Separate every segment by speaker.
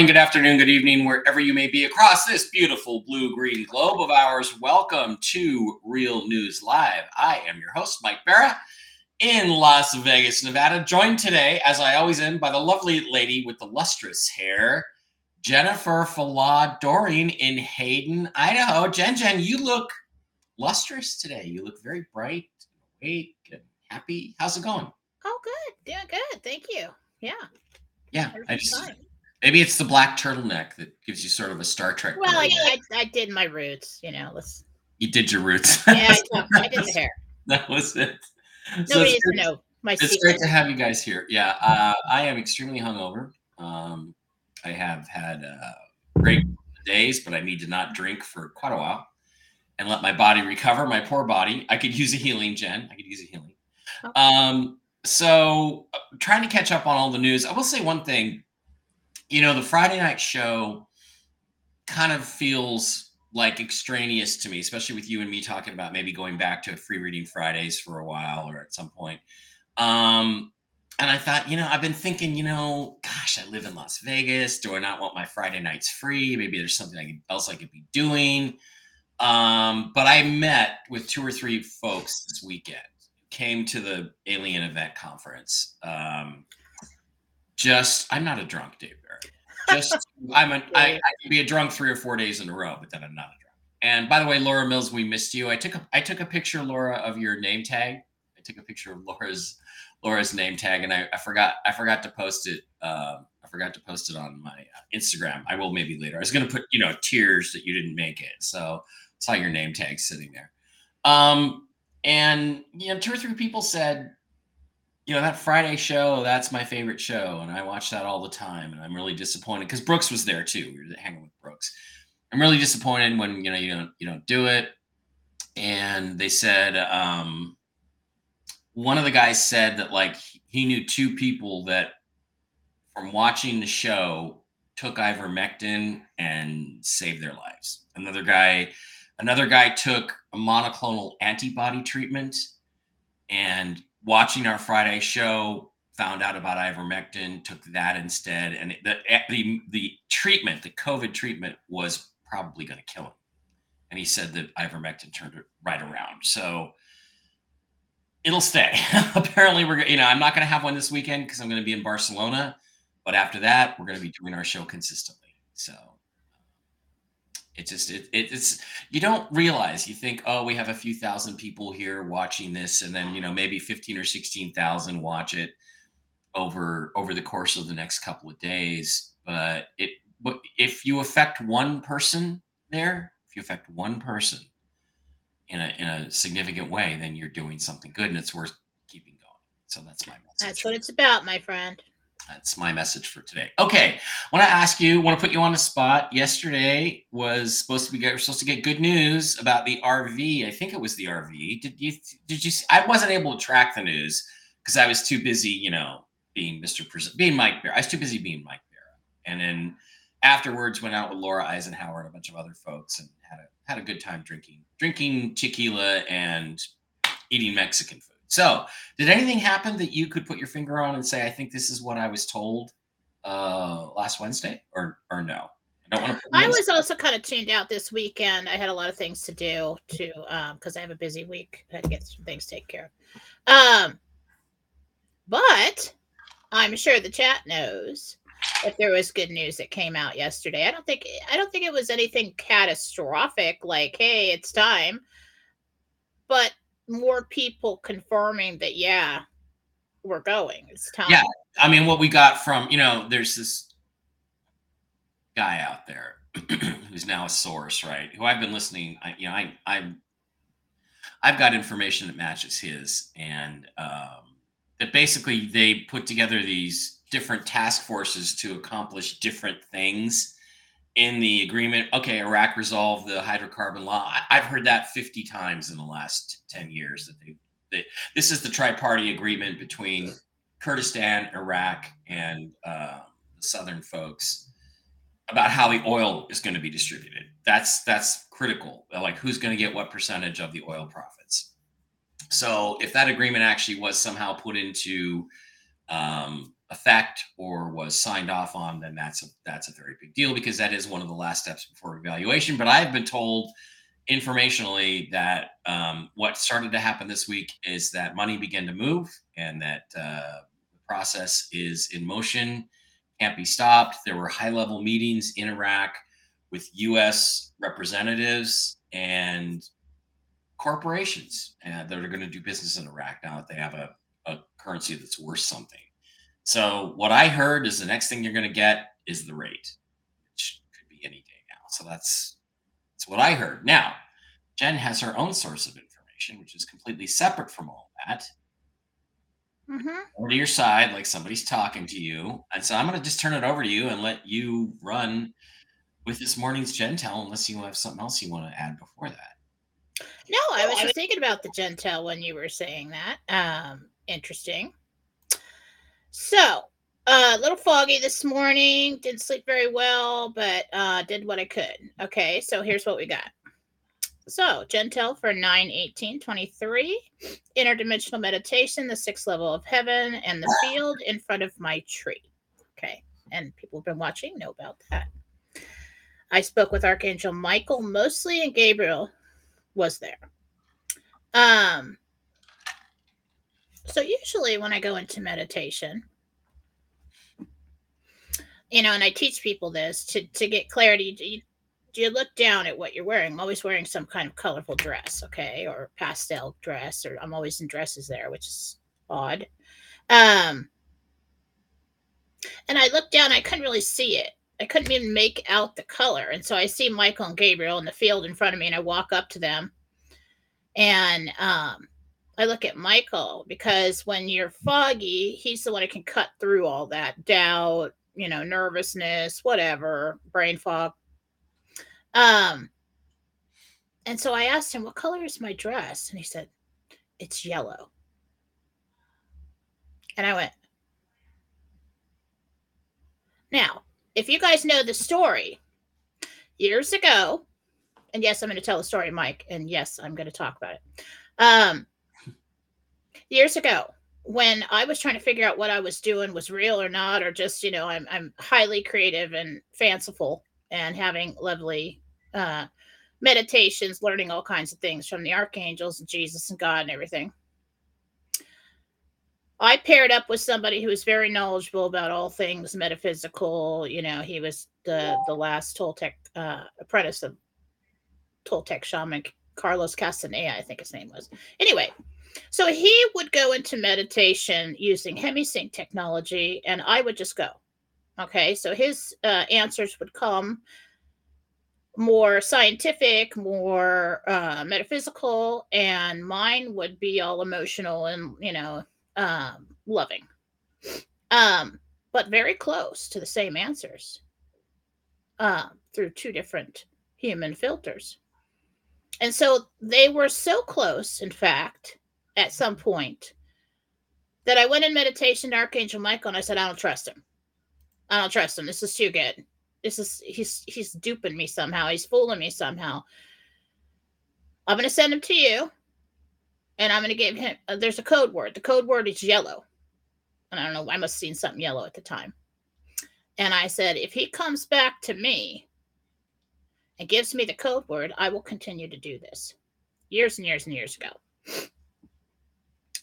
Speaker 1: Morning, good afternoon, good evening, wherever you may be across this beautiful blue green globe of ours. Welcome to Real News Live. I am your host, Mike Bara, in Las Vegas, Nevada, joined today, as I always am, by the lovely lady with the lustrous hair, Jennifer Fallaw-Doering in Hayden, Idaho. Jen, Jen, you look lustrous today. You look very bright, awake, and happy. How's it going?
Speaker 2: Oh, good. Doing good. Thank you. Yeah.
Speaker 1: Yeah, I just maybe it's the black turtleneck that gives you sort of a Star Trek.
Speaker 2: Well, I, I, I, did my roots. You know, let's.
Speaker 1: You did your roots.
Speaker 2: Yeah, I, I did the hair.
Speaker 1: That was it.
Speaker 2: Nobody so needs know my.
Speaker 1: It's
Speaker 2: secret.
Speaker 1: great to have you guys here. Yeah, uh, I am extremely hungover. Um, I have had uh, great days, but I need to not drink for quite a while and let my body recover. My poor body. I could use a healing, Jen. I could use a healing. Oh. Um, so uh, trying to catch up on all the news. I will say one thing. You know, the Friday night show kind of feels like extraneous to me, especially with you and me talking about maybe going back to free reading Fridays for a while or at some point. Um, and I thought, you know, I've been thinking, you know, gosh, I live in Las Vegas. Do I not want my Friday nights free? Maybe there's something else I could be doing. Um, but I met with two or three folks this weekend came to the Alien Event Conference. Um, just, I'm not a drunk, Barrett. Just, I'm a, I, I can be a drunk three or four days in a row, but then I'm not a drunk. And by the way, Laura Mills, we missed you. I took a, I took a picture, Laura, of your name tag. I took a picture of Laura's, Laura's name tag, and I, I forgot, I forgot to post it. Uh, I forgot to post it on my uh, Instagram. I will maybe later. I was going to put, you know, tears that you didn't make it. So saw your name tag sitting there. Um, and you know, two or three people said, you know, that Friday show, that's my favorite show. And I watch that all the time. And I'm really disappointed because Brooks was there too. We were hanging with Brooks. I'm really disappointed when, you know, you don't, you don't do it. And they said, um, one of the guys said that like he knew two people that from watching the show took ivermectin and saved their lives. Another guy Another guy took a monoclonal antibody treatment and watching our Friday show found out about ivermectin, took that instead. And the, eh, the, the treatment, the COVID treatment was probably going to kill him. And he said that ivermectin turned it right around. So it'll stay. Apparently, we're, you know, I'm not going to have one this weekend because I'm going to be in Barcelona. But after that, we're going to be doing our show consistently. So it just it, it, it's you don't realize you think oh we have a few thousand people here watching this and then you know maybe 15 or 16,000 watch it over over the course of the next couple of days. But it but if you affect one person there if you affect one person in a in a significant way then you're doing something good and it's worth keeping going. So that's my message.
Speaker 2: That's what it's about my friend
Speaker 1: that's my message for today. Okay, want to ask you, want to put you on the spot. Yesterday was supposed to be we're supposed to get good news about the RV. I think it was the RV. Did you did you? I wasn't able to track the news because I was too busy, you know, being Mr. Pres- being Mike Bara. I was too busy being Mike Bara. And then afterwards, went out with Laura Eisenhower and a bunch of other folks and had a had a good time drinking drinking tequila and eating Mexican food. So, did anything happen that you could put your finger on and say, "I think this is what I was told uh, last Wednesday," or or no?
Speaker 2: I don't want to. I was also kind of tuned out this weekend. I had a lot of things to do to because um, I have a busy week. I had to get some things taken care of. Um, but I'm sure the chat knows if there was good news that came out yesterday. I don't think I don't think it was anything catastrophic like, "Hey, it's time." But more people confirming that yeah we're going. It's time.
Speaker 1: Yeah. I mean what we got from you know there's this guy out there who's now a source right who i've been listening I, you know i i'm i've got information that matches his and um that basically they put together these different task forces to accomplish different things in the agreement, okay, Iraq resolved the hydrocarbon law. I, have heard that 50 times in the last 10 years that they, they this is the tri-party agreement between Kurdistan, Iraq, and uh, the southern folks about how the oil is going to be distributed. That's that's critical. Like who's going to get what percentage of the oil profits. So if that agreement actually was somehow put into um, effect or was signed off on, then that's a that's a very big deal because that is one of the last steps before evaluation. But I've been told informationally that um, what started to happen this week is that money began to move and that uh, the process is in motion, can't be stopped. There were high level meetings in Iraq with U.S. representatives and corporations uh, that are going to do business in Iraq now that they have a, a currency that's worth something. So what I heard is the next thing you're going to get is the rate, which could be any day now. So that's that's what I heard. Now, Jen has her own source of information, which is completely separate from all that.
Speaker 2: Mm-hmm.
Speaker 1: Over to your side, like somebody's talking to you, and so I'm going to just turn it over to you and let you run with this morning's Gentel, unless you have something else you want to add before that.
Speaker 2: No, I was just thinking about the Gentel when you were saying that. Um, interesting. So, a uh, little foggy this morning. Didn't sleep very well, but uh, did what I could. Okay, so here's what we got. So, Gentel for 9 18 23, interdimensional meditation, the sixth level of heaven, and the field in front of my tree. Okay, and people have been watching know about that. I spoke with Archangel Michael mostly, and Gabriel was there. Um, so usually when I go into meditation, you know, and I teach people this to to get clarity. Do you, do you look down at what you're wearing? I'm always wearing some kind of colorful dress, okay, or pastel dress, or I'm always in dresses there, which is odd. Um, and I looked down, I couldn't really see it. I couldn't even make out the color. And so I see Michael and Gabriel in the field in front of me, and I walk up to them and um, I look at Michael because when you're foggy, he's the one who can cut through all that doubt, you know, nervousness, whatever, brain fog. Um, and so I asked him, What color is my dress? And he said, It's yellow. And I went, Now, if you guys know the story, years ago, and yes, I'm going to tell the story, Mike, and yes, I'm going to talk about it. Um, years ago, when I was trying to figure out what I was doing was real or not, or just you know, I'm I'm highly creative and fanciful and having lovely uh, meditations, learning all kinds of things from the archangels and Jesus and God and everything. I paired up with somebody who was very knowledgeable about all things metaphysical. You know, he was the the last Toltec uh, apprentice of Toltec shaman Carlos Castaneda, I think his name was. Anyway, so he would go into meditation using HemiSync technology, and I would just go. Okay, so his uh, answers would come more scientific, more uh, metaphysical, and mine would be all emotional and you know um, loving, um, but very close to the same answers uh, through two different human filters. And so they were so close, in fact, at some point, that I went in meditation to Archangel Michael and I said, I don't trust him. I don't trust him. This is too good. This is he's he's duping me somehow. He's fooling me somehow. I'm gonna send him to you and I'm to give him. Uh, there's a code word. The code word is yellow, and I don't know. I must have seen something yellow at the time. And I said, if he comes back to me and gives me the code word, I will continue to do this. Years and years and years ago.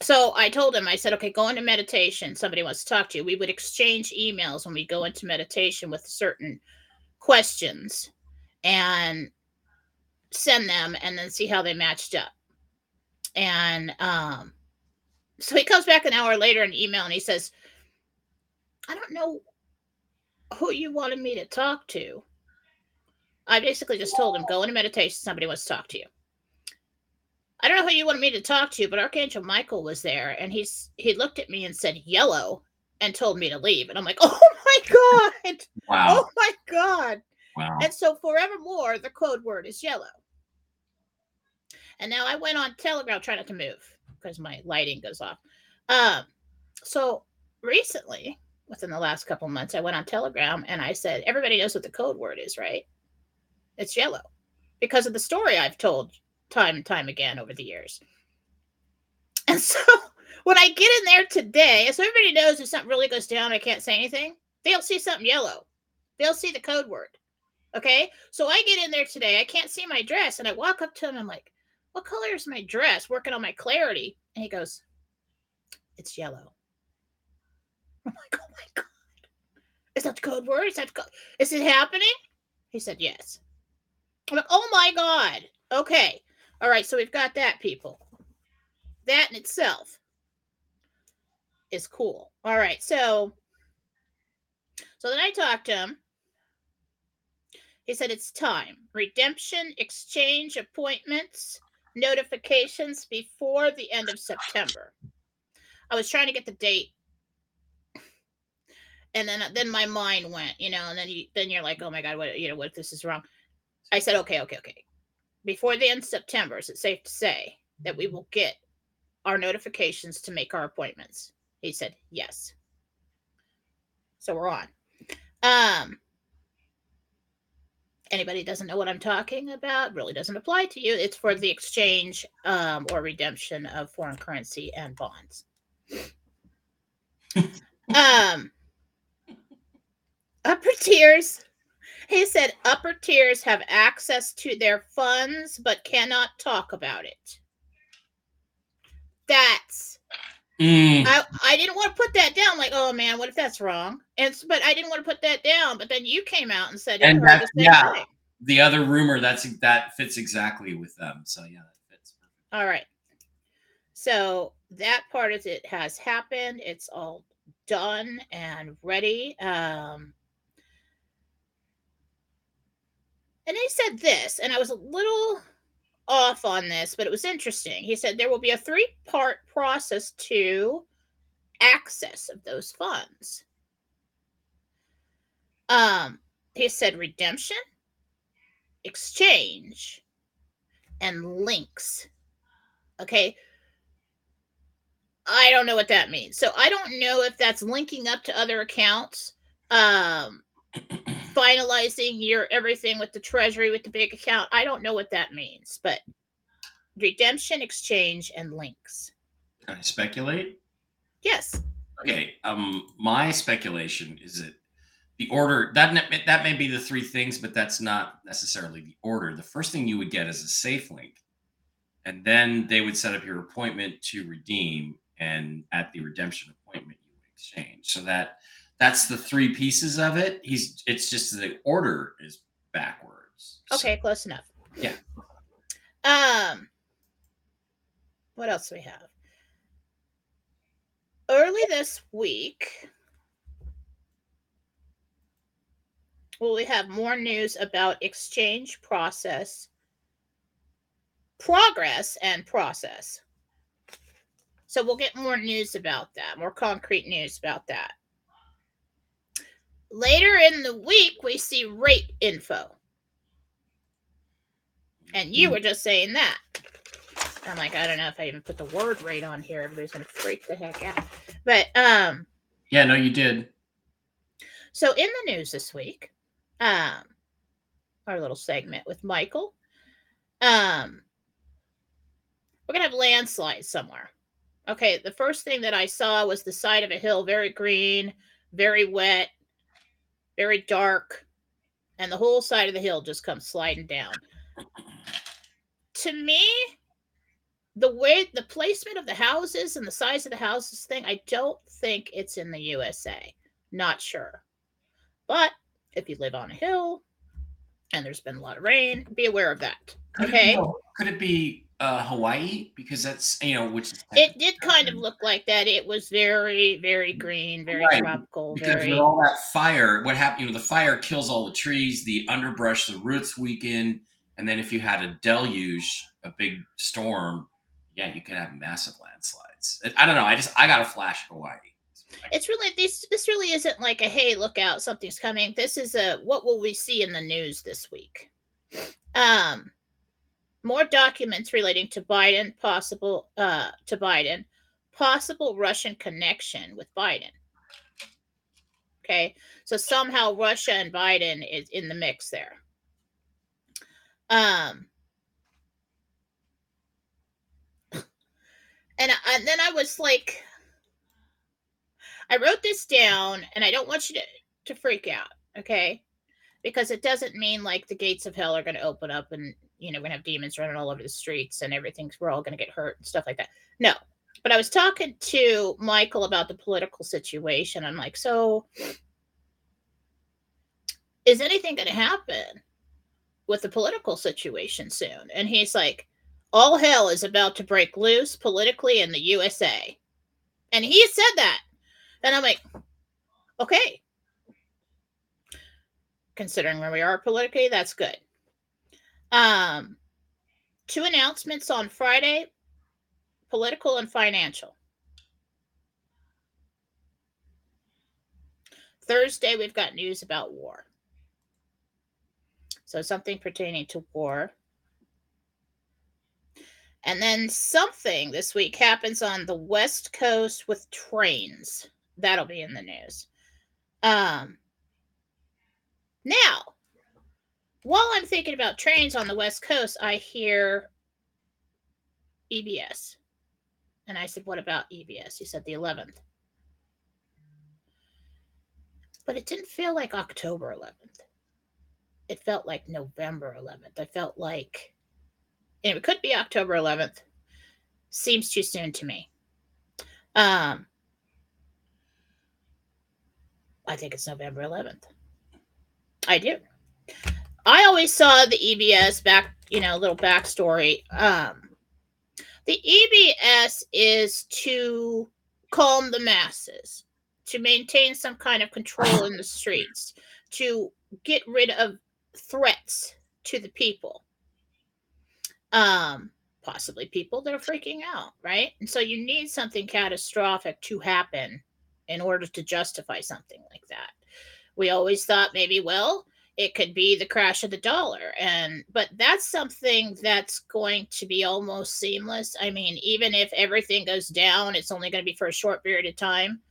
Speaker 2: So I told him, I said, okay, go into meditation. Somebody wants to talk to you. We would exchange emails when we go into meditation with certain questions and send them and then see how they matched up. And um, so he comes back an hour later in email and he says, I don't know who you wanted me to talk to. I basically just told him, go into meditation. Somebody wants to talk to you. I don't know who you wanted me to talk to, but Archangel Michael was there and he's he looked at me and said yellow and told me to leave. And I'm like, oh my God.
Speaker 1: Wow.
Speaker 2: Oh my God.
Speaker 1: Wow.
Speaker 2: And so forevermore, the code word is yellow. And now I went on Telegram, trying not to move because my lighting goes off. Um, so recently, within the last couple months, I went on Telegram and I said, everybody knows what the code word is, right? It's yellow because of the story I've told time and time again over the years. And so when I get in there today, so everybody knows if something really goes down, I can't say anything. They'll see something yellow. They'll see the code word. Okay. So I get in there today. I can't see my dress. And I walk up to him. I'm like, what color is my dress? Working on my clarity. And he goes, it's yellow. I'm like, oh my God. Is that the code word? Is that co- is it happening? He said, yes. I'm like, oh my God. Okay. All right. So we've got that, people. That in itself is cool. All right. So, so then I talked to him. He said, it's time. Redemption, exchange appointments, notifications before the end of September. I was trying to get the date. And then then my mind went, you know, and then you then you're like, oh my God, what you know, what if this is wrong? I said, okay, okay, okay. Before the end of September, is it safe to say that we will get our notifications to make our appointments? He said, yes. So we're on. Um anybody doesn't know what I'm talking about, really doesn't apply to you. It's for the exchange um, or redemption of foreign currency and bonds. um, upper tiers. He said upper tiers have access to their funds but cannot talk about it. That's
Speaker 1: Mm,
Speaker 2: I, I didn't want to put that down. Like, oh man, what if that's wrong? And but I didn't want to put that down. But then you came out and said
Speaker 1: And that-
Speaker 2: the
Speaker 1: yeah.
Speaker 2: thing.
Speaker 1: the other rumor that's that fits exactly with them. So yeah, that fits.
Speaker 2: All right. So that part of it has happened. It's all done and ready. Um, and he said this, and I was a little off on this, but it was interesting. He said there will be a three part process to access of those funds. Um, he said redemption, exchange, and links. Okay. I don't know what that means. So I don't know if that's linking up to other accounts, um, finalizing your everything with the treasury with the big account. I don't know what that means, but redemption, exchange, and links.
Speaker 1: Can I speculate?
Speaker 2: Yes.
Speaker 1: Okay. Um, my speculation is that the order that that may be the three things, but that's not necessarily the order. The first thing you would get is a safe link, and then they would set up your appointment to redeem, and at the redemption appointment you would exchange. So that that's the three pieces of it. He's it's just the order is backwards. So-
Speaker 2: Okay, close enough.
Speaker 1: Yeah.
Speaker 2: Um what else do we have? Early this week, will we have more news about exchange process, progress, and process? So we'll get more news about that, more concrete news about that. Later in the week, we see rate info. And you were just saying that. I'm like, I don't know if I even put the word rate on here. Everybody's gonna freak the heck out. But um,
Speaker 1: Yeah, no, you did.
Speaker 2: so in the news this week, um, our little segment with Michael, um, we're gonna have landslides somewhere. Okay, the first thing that I saw was the side of a hill, very green, very wet, very dark, and the whole side of the hill just comes sliding down. To me, the way the placement of the houses and the size of the houses thing, I don't think it's in the USA. Not sure. But if you live on a hill and there's been a lot of rain, be aware of that.
Speaker 1: Could
Speaker 2: Okay.
Speaker 1: It be, could it be uh, Hawaii? Because that's you know which
Speaker 2: It did kind of look like that. It was very, very green, very
Speaker 1: Right,
Speaker 2: tropical,
Speaker 1: because
Speaker 2: very
Speaker 1: with all that fire, what happened? You know, the fire kills all the trees, the underbrush, the roots weaken, and then if you had a deluge, a big storm, yeah, you could have massive landslides. I don't know. I just I got a flash of Hawaii.
Speaker 2: it's really this this really isn't like a hey look out something's coming this is a what will we see in the news this week um more documents relating to biden possible uh to biden possible russian connection with biden okay so somehow russia and biden is in the mix there um and, and then I was like, I wrote this down, and I don't want you to, to freak out, okay? Because it doesn't mean like the gates of hell are going to open up and, you know, we're to have demons running all over the streets and everything's, we're all to get hurt and stuff like that. No. But I was talking to Michael about the political situation. I'm like, so is anything to happen with the political situation soon? And he's like, all hell is about to break loose politically in the USA. And he said that. And I'm like, okay. Considering where we are politically, that's good. Um, two announcements on Friday political and financial. Thursday, we've got news about war. So, something pertaining to war. And then something this week happens on the West Coast with trains that'll be in the news. Um, now, while I'm thinking about trains on the West Coast, I hear EBS. And I said, What about EBS? He said, The 11th. But it didn't feel like October 11th. It felt like November 11th. I felt like, it could be October 11th. Seems too soon to me. Um, I think it's November 11th. I do. I always saw the EBS back, you know, little backstory. Um, the EBS is to calm the masses, to maintain some kind of control in the streets, to get rid of threats to the people. Um, possibly people that are freaking out, right? And so you need something catastrophic to happen in order to justify something like that. We always thought maybe, well, it could be the crash of the dollar. And but that's something that's going to be almost seamless. I mean even if everything goes down it's only going to be for a short period of time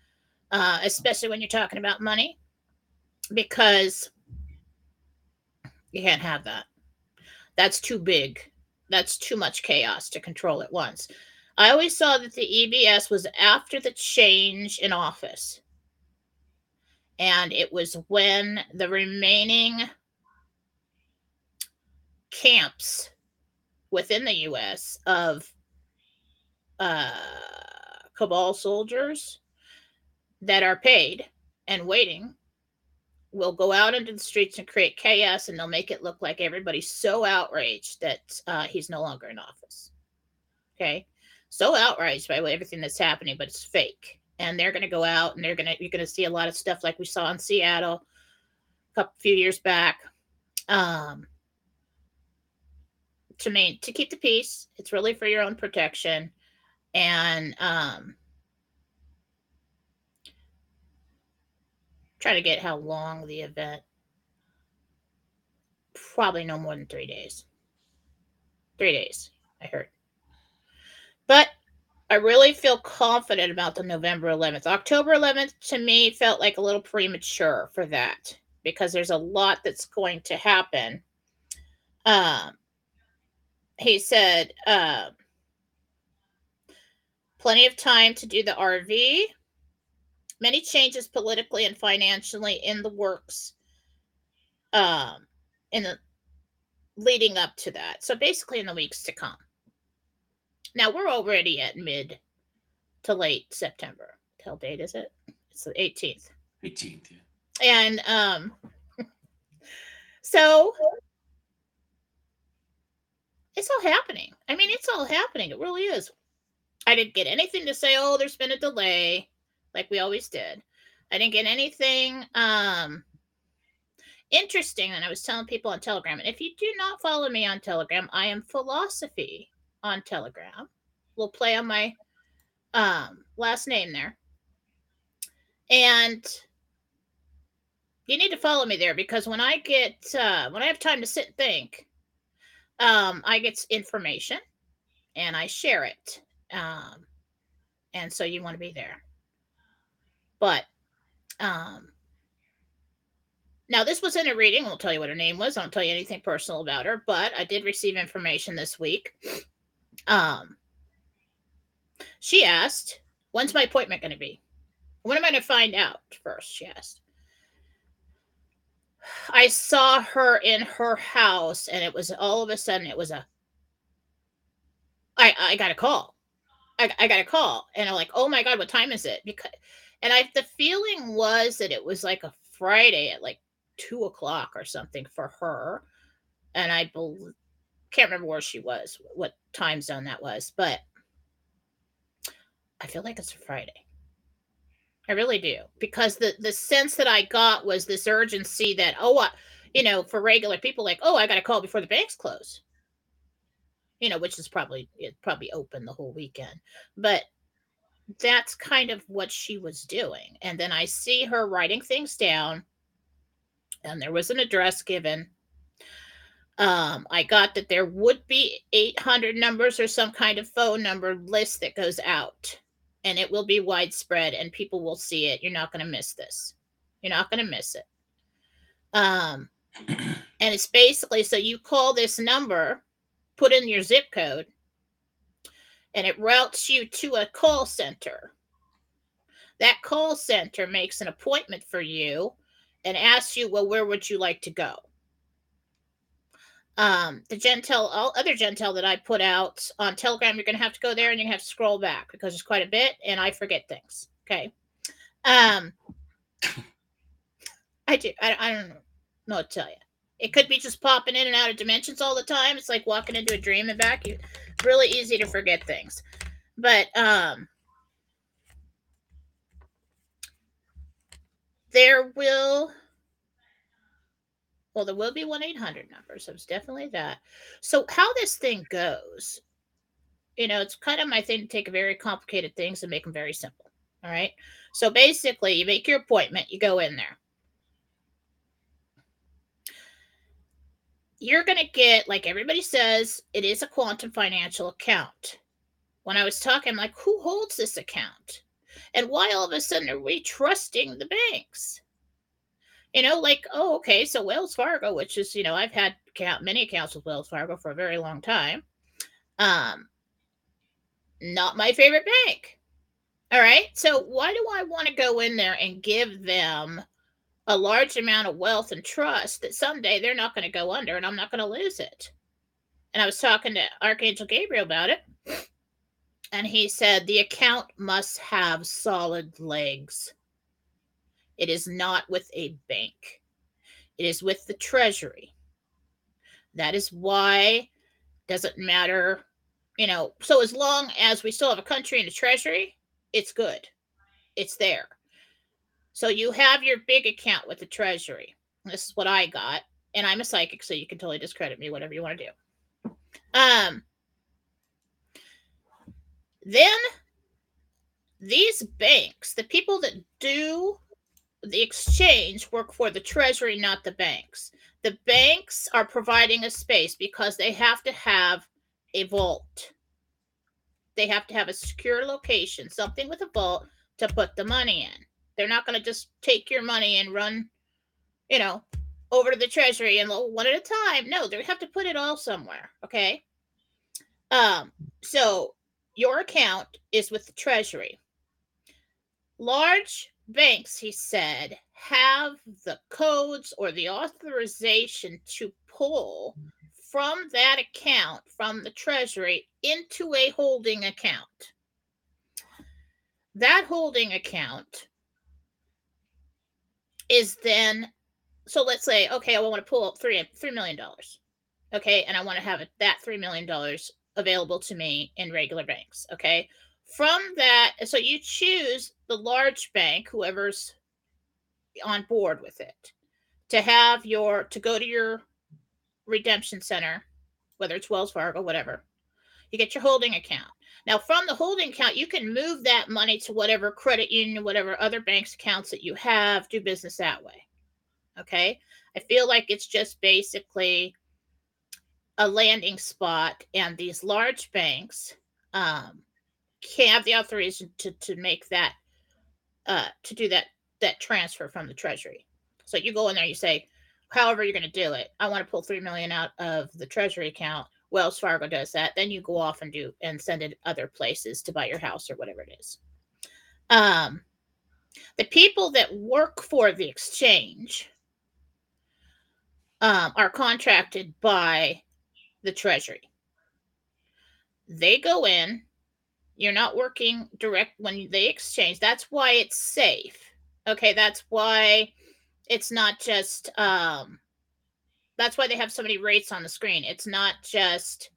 Speaker 2: uh, especially when you're talking about money because you can't have that. That's too big. That's too much chaos to control at once. I always saw that the EBS was after the change in office. And it was when the remaining camps within the US of uh, cabal soldiers that are paid and waiting will go out into the streets and create chaos and they'll make it look like everybody's so outraged that uh, he's no longer in office. Okay so outraged by everything that's happening, but it's fake. And they're going to go out and they're going to, you're going to see a lot of stuff like we saw in Seattle a couple few years back. Um, to main to keep the peace. It's really for your own protection. And um try to get how long the event. Probably no more than three days. Three days, I heard. But I really feel confident about the November 11th. October 11th to me felt like a little premature for that because there's a lot that's going to happen. Um, he said, uh, plenty of time to do the RV, many changes politically and financially in the works um, in the leading up to that. So basically, in the weeks to come. Now we're already at mid to late September. Tell date is it? It's the 18th.
Speaker 1: 18th, yeah.
Speaker 2: And um so it's all happening. I mean, it's all happening. It really is. I didn't get anything to say, oh, there's been a delay, like we always did. I didn't get anything um interesting. And I was telling people on Telegram. And if you do not follow me on Telegram, I am philosophy on Telegram. We'll play on my um, last name there. And you need to follow me there because when I get uh, when I have time to sit and think, um, I get information and I share it. Um, and so you want to be there. But um, now this was in a reading. I won't tell you what her name was. I won't tell you anything personal about her, but I did receive information this week um, she asked, When's my appointment going to be? When am I going to find out first? She asked. I saw her in her house, and it was all of a sudden, it was a, I, I got a call. I, I got a call, and I'm like, oh my God, what time is it? Because, and I, the feeling was that it was like a Friday at like two o'clock or something for her. And I believe, can't remember where she was, what time zone that was, but I feel like it's a Friday. I really do because the the sense that I got was this urgency that oh, I, you know, for regular people like oh, I got to call before the banks close. You know, which is probably it probably open the whole weekend, but that's kind of what she was doing. And then I see her writing things down, and there was an address given. Um, I got that there would be 800 numbers or some kind of phone number list that goes out and it will be widespread and people will see it. You're not going to miss this. You're not going to miss it. Um, and it's basically so you call this number, put in your zip code, and it routes you to a call center. That call center makes an appointment for you and asks you, well, where would you like to go? Um the gentel all other gentel that i put out on telegram you're going to have to go there and to have to scroll back because there's quite a bit and i forget things okay? Um i do i, I don't know what to tell you it could be just popping in and out of dimensions all the time. It's like walking into a dream and back. You it's really easy to forget things. But um there will well, there will be 1 800 number. So it's definitely that. So, how this thing goes, you know, it's kind of my thing to take very complicated things and make them very simple. All right. So, basically, you make your appointment, you go in there. You're going to get, like everybody says, it is a quantum financial account. When I was talking, I'm like, who holds this account? And why all of a sudden are we trusting the banks? You know, like, oh, okay, so Wells Fargo, which is, you know, I've had account, many accounts with Wells Fargo for a very long time. Um, not my favorite bank. All right. So why do I want to go in there and give them a large amount of wealth and trust that someday they're not going to go under and I'm not going to lose it? And I was talking to Archangel Gabriel about it. And he said the account must have solid legs. It is not with a bank, it is with the Treasury. That is why doesn't matter, you know. So as long as we still have a country and a treasury, it's good. It's there. So you have your big account with the treasury. This is what I got, and I'm a psychic, so you can totally discredit me, whatever you want to do. Um, then these banks, the people that do the exchange work for the treasury, not the banks. The banks are providing a space because they have to have a vault. They have to have a secure location, something with a vault to put the money in. They're not going to just take your money and run, you know, over to the treasury and one at a time. No, they have to put it all somewhere. Okay. Um, so your account is with the treasury. Large banks, he said, have the codes or the authorization to pull from that account from the treasury into a holding account. That holding account is then so let's say okay i want to pull up three three million dollars okay and i want to have that three million dollars available to me in regular banks okay from that, so you choose the large bank, whoever's on board with it, to have your to go to your redemption center, whether it's Wells Fargo, or whatever. You get your holding account. Now, from the holding account, you can move that money to whatever credit union, whatever other banks accounts that you have, do business that way. Okay. I feel like it's just basically a landing spot, and these large banks um, can have the authorization to to make that uh to do that that transfer from the treasury. So you go in there, you say, however you're going to do it. I want to pull three million out of the treasury account. Wells Fargo does that. Then you go off and do and send it other places to buy your house or whatever it is. Um, the people that work for the exchange um, are contracted by the Treasury. They go in. You're not working direct when they exchange. That's why it's safe. Okay, that's why it's not just um that's why they have so many rates on the screen. It's not just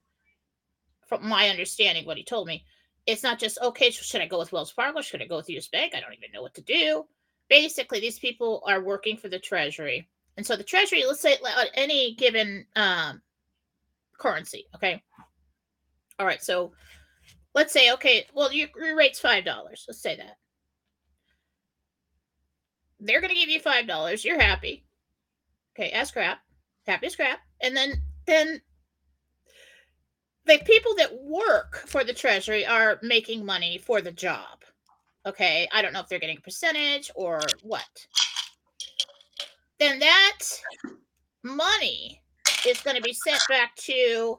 Speaker 2: from my understanding what he told me. It's not just okay, should I go with Wells Fargo? Should I go with US Bank? I don't even know what to do. Basically, these people are working for the Treasury. And so the Treasury, let's say on any given um currency, okay? All right, so let's say, okay, well, your, your rate's five dollars. Let's say that. They're gonna give you five dollars. You're happy. Okay, as crap, happy as crap, and then then the people that work for the treasury are making money for the job. Okay, I don't know if they're getting a percentage or what. Then that money is going to be sent back to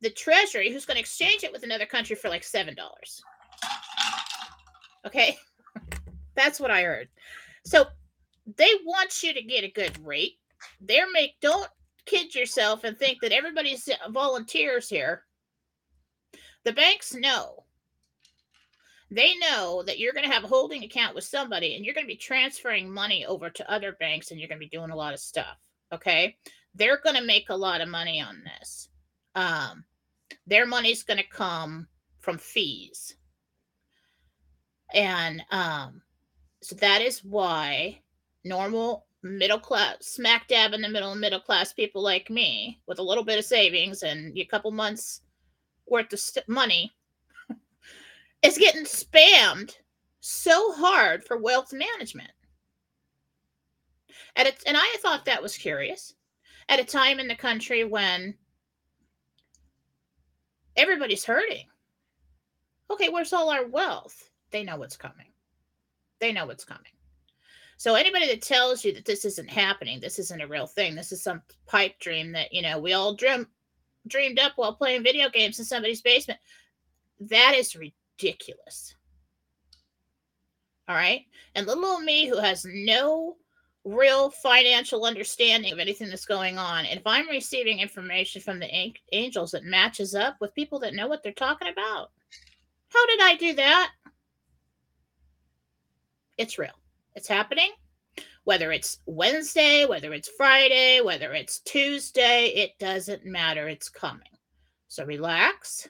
Speaker 2: the treasury who's going to exchange it with another country for like $7. Okay? That's what I heard. So they want you to get a good rate. They're make don't kid yourself and think that everybody's volunteers here. The banks know. They know that you're going to have a holding account with somebody and you're going to be transferring money over to other banks and you're going to be doing a lot of stuff. Okay. They're going to make a lot of money on this. Um, their money's going to come from fees. And um, so that is why normal middle class, smack dab in the middle middle class people like me with a little bit of savings and a couple months worth of st- money is getting spammed so hard for wealth management. At a, and I thought that was curious at a time in the country when everybody's hurting. Okay, where's all our wealth? They know what's coming. They know what's coming. So anybody that tells you that this isn't happening, this isn't a real thing, this is some pipe dream that you know we all dream dreamed up while playing video games in somebody's basement, that is ridiculous. All right, and little old me who has no real financial understanding of anything that's going on, if I'm receiving information from the angels that matches up with people that know what they're talking about, how did I do that? It's real. It's happening. Whether it's Wednesday, whether it's Friday, whether it's Tuesday, it doesn't matter. It's coming. So relax,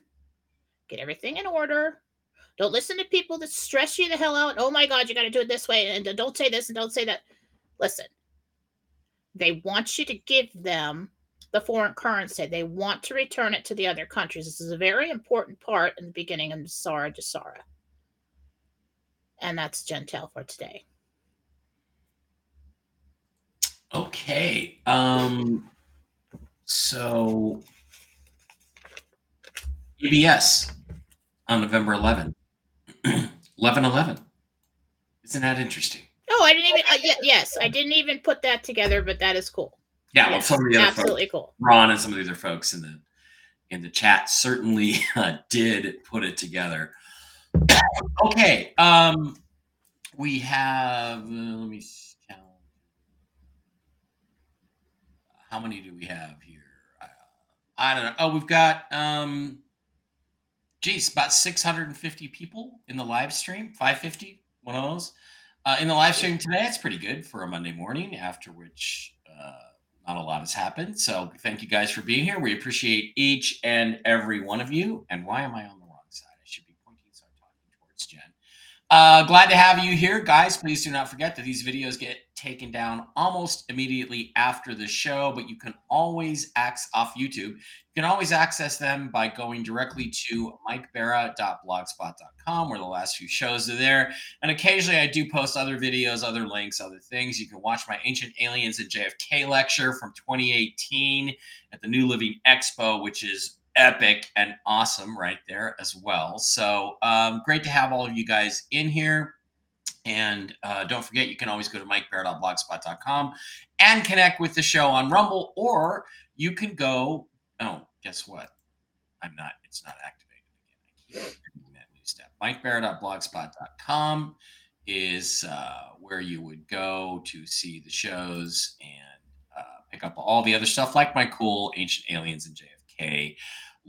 Speaker 2: get everything in order. Don't listen to people that stress you the hell out. Oh my God, you got to do it this way. And don't say this and don't say that. Listen, they want you to give them the foreign currency. They want to return it to the other countries. This is a very important part in the beginning of Sara Jasara. And that's Gentel for today.
Speaker 1: Okay. Um, so EBS on November 11. 11 11. Isn't that interesting?
Speaker 2: Oh, I didn't even, uh, y- yes, I didn't even put that together, but that is cool.
Speaker 1: Yeah, well, some of the other
Speaker 2: absolutely
Speaker 1: folks,
Speaker 2: cool.
Speaker 1: Ron and some of the other folks in the in the chat certainly uh, did put it together. okay, um, we have. Uh, let me see. how many do we have here? Uh, I don't know. Oh, we've got um geez, about 650 people in the live stream, 550, one of those. Uh, in the live stream today, it's pretty good for a Monday morning, after which uh, not a lot has happened. So thank you guys for being here. We appreciate each and every one of you. And why am I on the wrong side? I should be pointing so I'm talking towards Jen. Uh, glad to have you here, guys. Please do not forget that these videos get taken down almost immediately after the show, but you can always access off YouTube. You can always access them by going directly to mikebara.blogspot.com, where the last few shows are there. And occasionally I do post other videos, other links, other things. You can watch my Ancient Aliens and JFK lecture from 2018 at the New Living Expo, which is epic and awesome right there as well. So um, great to have all of you guys in here. And uh, don't forget, you can always go to mikebara.blogspot.com and connect with the show on Rumble, or you can go. Oh, guess what? I'm not. It's not activated again. That new step. MikeBara.blogspot.com is uh, where you would go to see the shows and uh, pick up all the other stuff, like my cool Ancient Aliens and JFK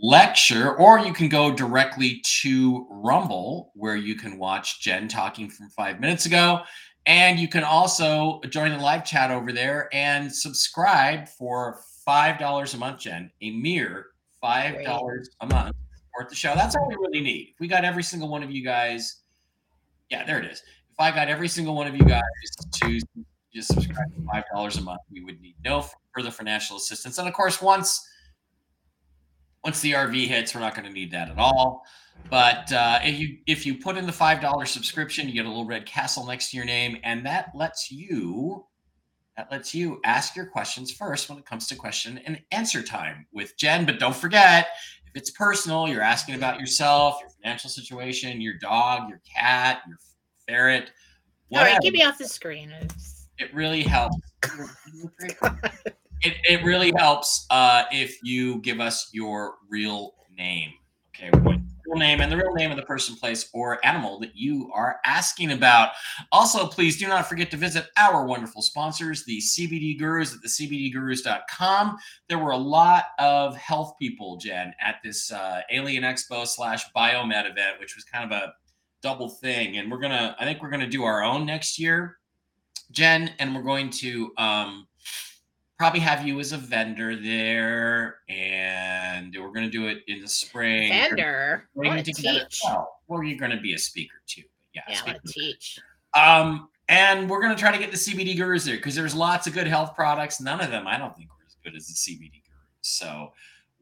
Speaker 1: lecture, or you can go directly to Rumble, where you can watch Jen talking from five minutes ago. And you can also join the live chat over there and subscribe for $5 a month, Jen, a mere $5 a month support the show. That's all we really need. If we got every single one of you guys, yeah, there it is. If I got every single one of you guys to just subscribe for five dollars a month, we would need no further financial assistance. And of course, once once the RV hits, we're not going to need that at all. But uh, if you if you put in the five dollar subscription, you get a little red castle next to your name, and that lets you that lets you ask your questions first when it comes to question and answer time with Jen. But don't forget, if it's personal, you're asking about yourself, your financial situation, your dog, your cat, your ferret.
Speaker 2: Whatever. All right, get me off the screen.
Speaker 1: It really helps. it, it really helps uh, if you give us your real name. Okay, real name and the real name of the person, place, or animal that you are asking about. Also, please do not forget to visit our wonderful sponsors, the CBD Gurus at the CBDGurus.com. There were a lot of health people, Jen, at this uh, Alien Expo slash Biomed event, which was kind of a double thing. And we're gonna, I think we're gonna do our own next year, Jen, and we're going to um, probably have you as a vendor there, and we're going to do it in the spring.
Speaker 2: Vendor,
Speaker 1: we're going to teach. Well, well, you're going to be a speaker too.
Speaker 2: yeah, yeah, to teach.
Speaker 1: Um, and we're going to try to get the CBD gurus there because there's lots of good health products. None of them, I don't think, were as good as the CBD gurus. So,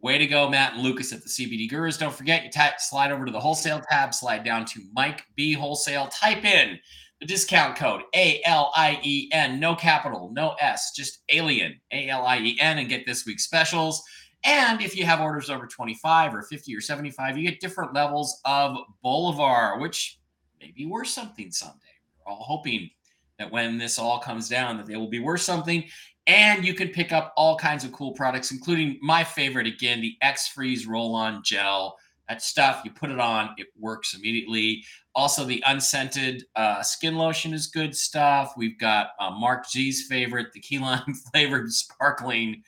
Speaker 1: way to go, Matt and Lucas at the CBD Gurus. Don't forget, you type, slide over to the wholesale tab, slide down to Mike B Wholesale, type in the discount code A L I E N, no capital, no S, just alien, A L I E N, and get this week's specials. And if you have orders over 25 or 50 or 75, you get different levels of Bolivar, which may be worth something someday. We're all hoping that when this all comes down, that they will be worth something. And you can pick up all kinds of cool products, including my favorite again, the X Freeze Roll On Gel. That stuff, you put it on, it works immediately. Also, the unscented uh, skin lotion is good stuff. We've got uh, Mark G's favorite, the key lime flavored sparkling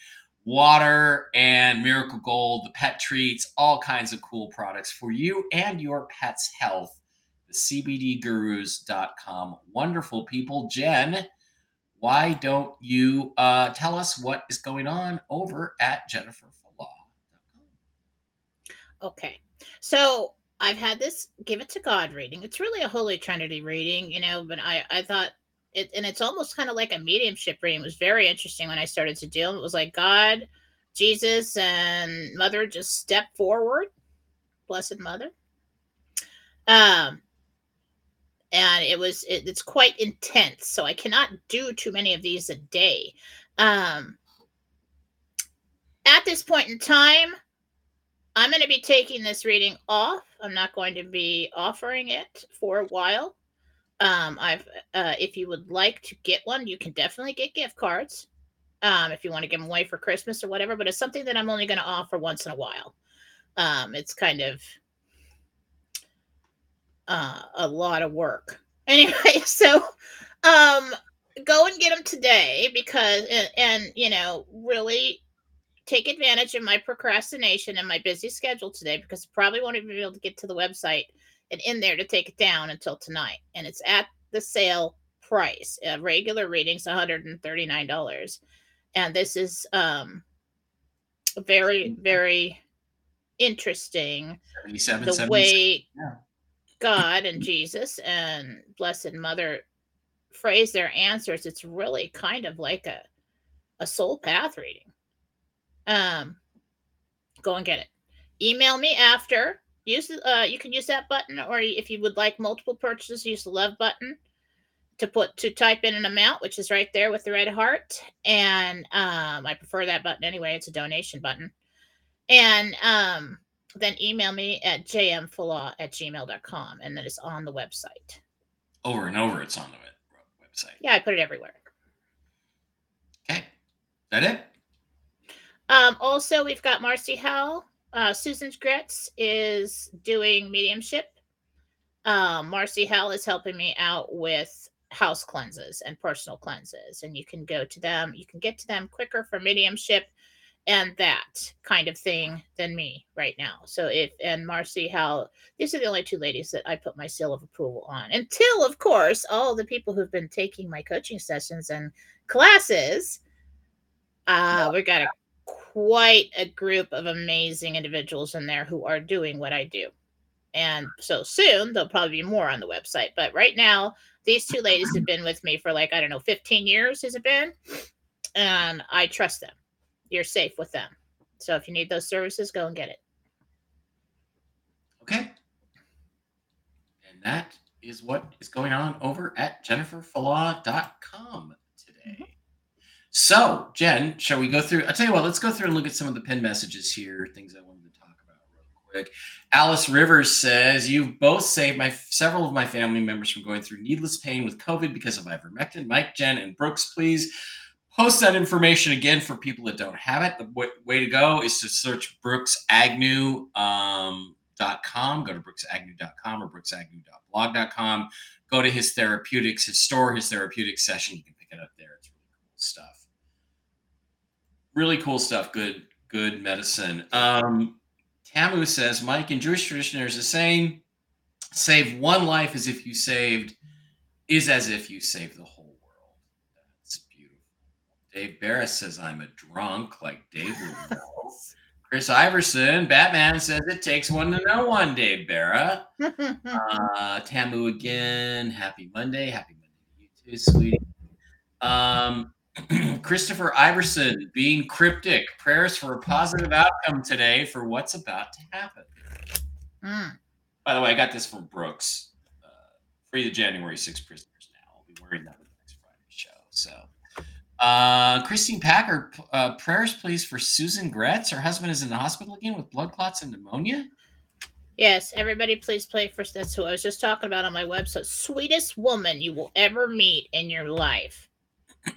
Speaker 1: water and Miracle Gold, the pet treats, all kinds of cool products for you and your pet's health. The CBDGurus.com. Wonderful people. Jen, why don't you uh, tell us what is going on over at jenniferfallaw.com?
Speaker 2: Okay. So I've had this give it to God reading. It's really a Holy Trinity reading, you know, but I, I thought it, and it's almost kind of like a mediumship reading. It was very interesting when I started to deal. It was like God, Jesus, and Mother just step forward. Blessed Mother. Um, and it was it, it's quite intense. So I cannot do too many of these a day. Um, at this point in time, I'm going to be taking this reading off. I'm not going to be offering it for a while. Um, I've uh, if you would like to get one, you can definitely get gift cards. Um, if you want to give them away for Christmas or whatever, but it's something that I'm only going to offer once in a while. Um, it's kind of uh, a lot of work. Anyway, so um, go and get them today because and, and you know really take advantage of my procrastination and my busy schedule today because I probably won't even be able to get to the website and in there to take it down until tonight. And it's at the sale price. Uh, regular readings $139. And this is um very, very interesting. the way yeah. God and Jesus and Blessed Mother phrase their answers. It's really kind of like a, a soul path reading um, go and get it. Email me after. Use uh, you can use that button, or if you would like multiple purchases, use the love button to put to type in an amount, which is right there with the red heart. And um, I prefer that button anyway. It's a donation button. And um, then email me at jmfallaw at gmail.com and then it's on the website.
Speaker 1: Over and over, it's on the website.
Speaker 2: Yeah, I put it everywhere.
Speaker 1: Okay. That it?
Speaker 2: Um, also, we've got Marcy Howell Uh, Susan's Gretz is doing mediumship. Um, Marcy Hell is helping me out with house cleanses and personal cleanses, and you can go to them. You can get to them quicker for mediumship and that kind of thing than me right now. So if and Marcy Hell, these are the only two ladies that I put my seal of approval on. Until, of course, all the people who've been taking my coaching sessions and classes. Uh, we got a quite a group of amazing individuals in there who are doing what I do. And so soon there'll probably be more on the website. But right now, these two ladies have been with me for like, I don't know, 15 years has it been? And I trust them. You're safe with them. So if you need those services, go and get it.
Speaker 1: Okay. And that is what is going on over at jenniferfallaw.com today. Mm-hmm. So, Jen, shall we go through? I'll tell you what, let's go through and look at some of the pin messages here, things I wanted to talk about real quick. Alice Rivers says, You've both saved my several of my family members from going through needless pain with COVID because of ivermectin. Mike, Jen, and Brooks, please post that information again for people that don't have it. The w- way to go is to search Brooks Agnew. Um. Go to brooksagnew.com or brooksagnew.blog.com. Go to his therapeutics, his store, his therapeutics session. You can pick it up there. It's really cool stuff. Really cool stuff. Good, good medicine. Um, Tamu says, Mike, in Jewish tradition, there's a saying, save one life as if you saved, is as if you saved the whole world. That's beautiful. Dave Barris says, I'm a drunk, like Dave know. Chris Iverson, Batman says it takes one to know one, Dave Barra. uh, Tamu again. Happy Monday. Happy Monday to you too, sweetie. Um, Christopher Iverson being cryptic. Prayers for a positive outcome today for what's about to happen. Mm. By the way, I got this from Brooks. Uh, free the January 6 prisoners now. I'll be wearing that on the next Friday show. So uh, Christine Packer, uh, prayers please for Susan Gretz. Her husband is in the hospital again with blood clots and pneumonia.
Speaker 2: Yes, everybody please play for that's who I was just talking about on my website. Sweetest woman you will ever meet in your life.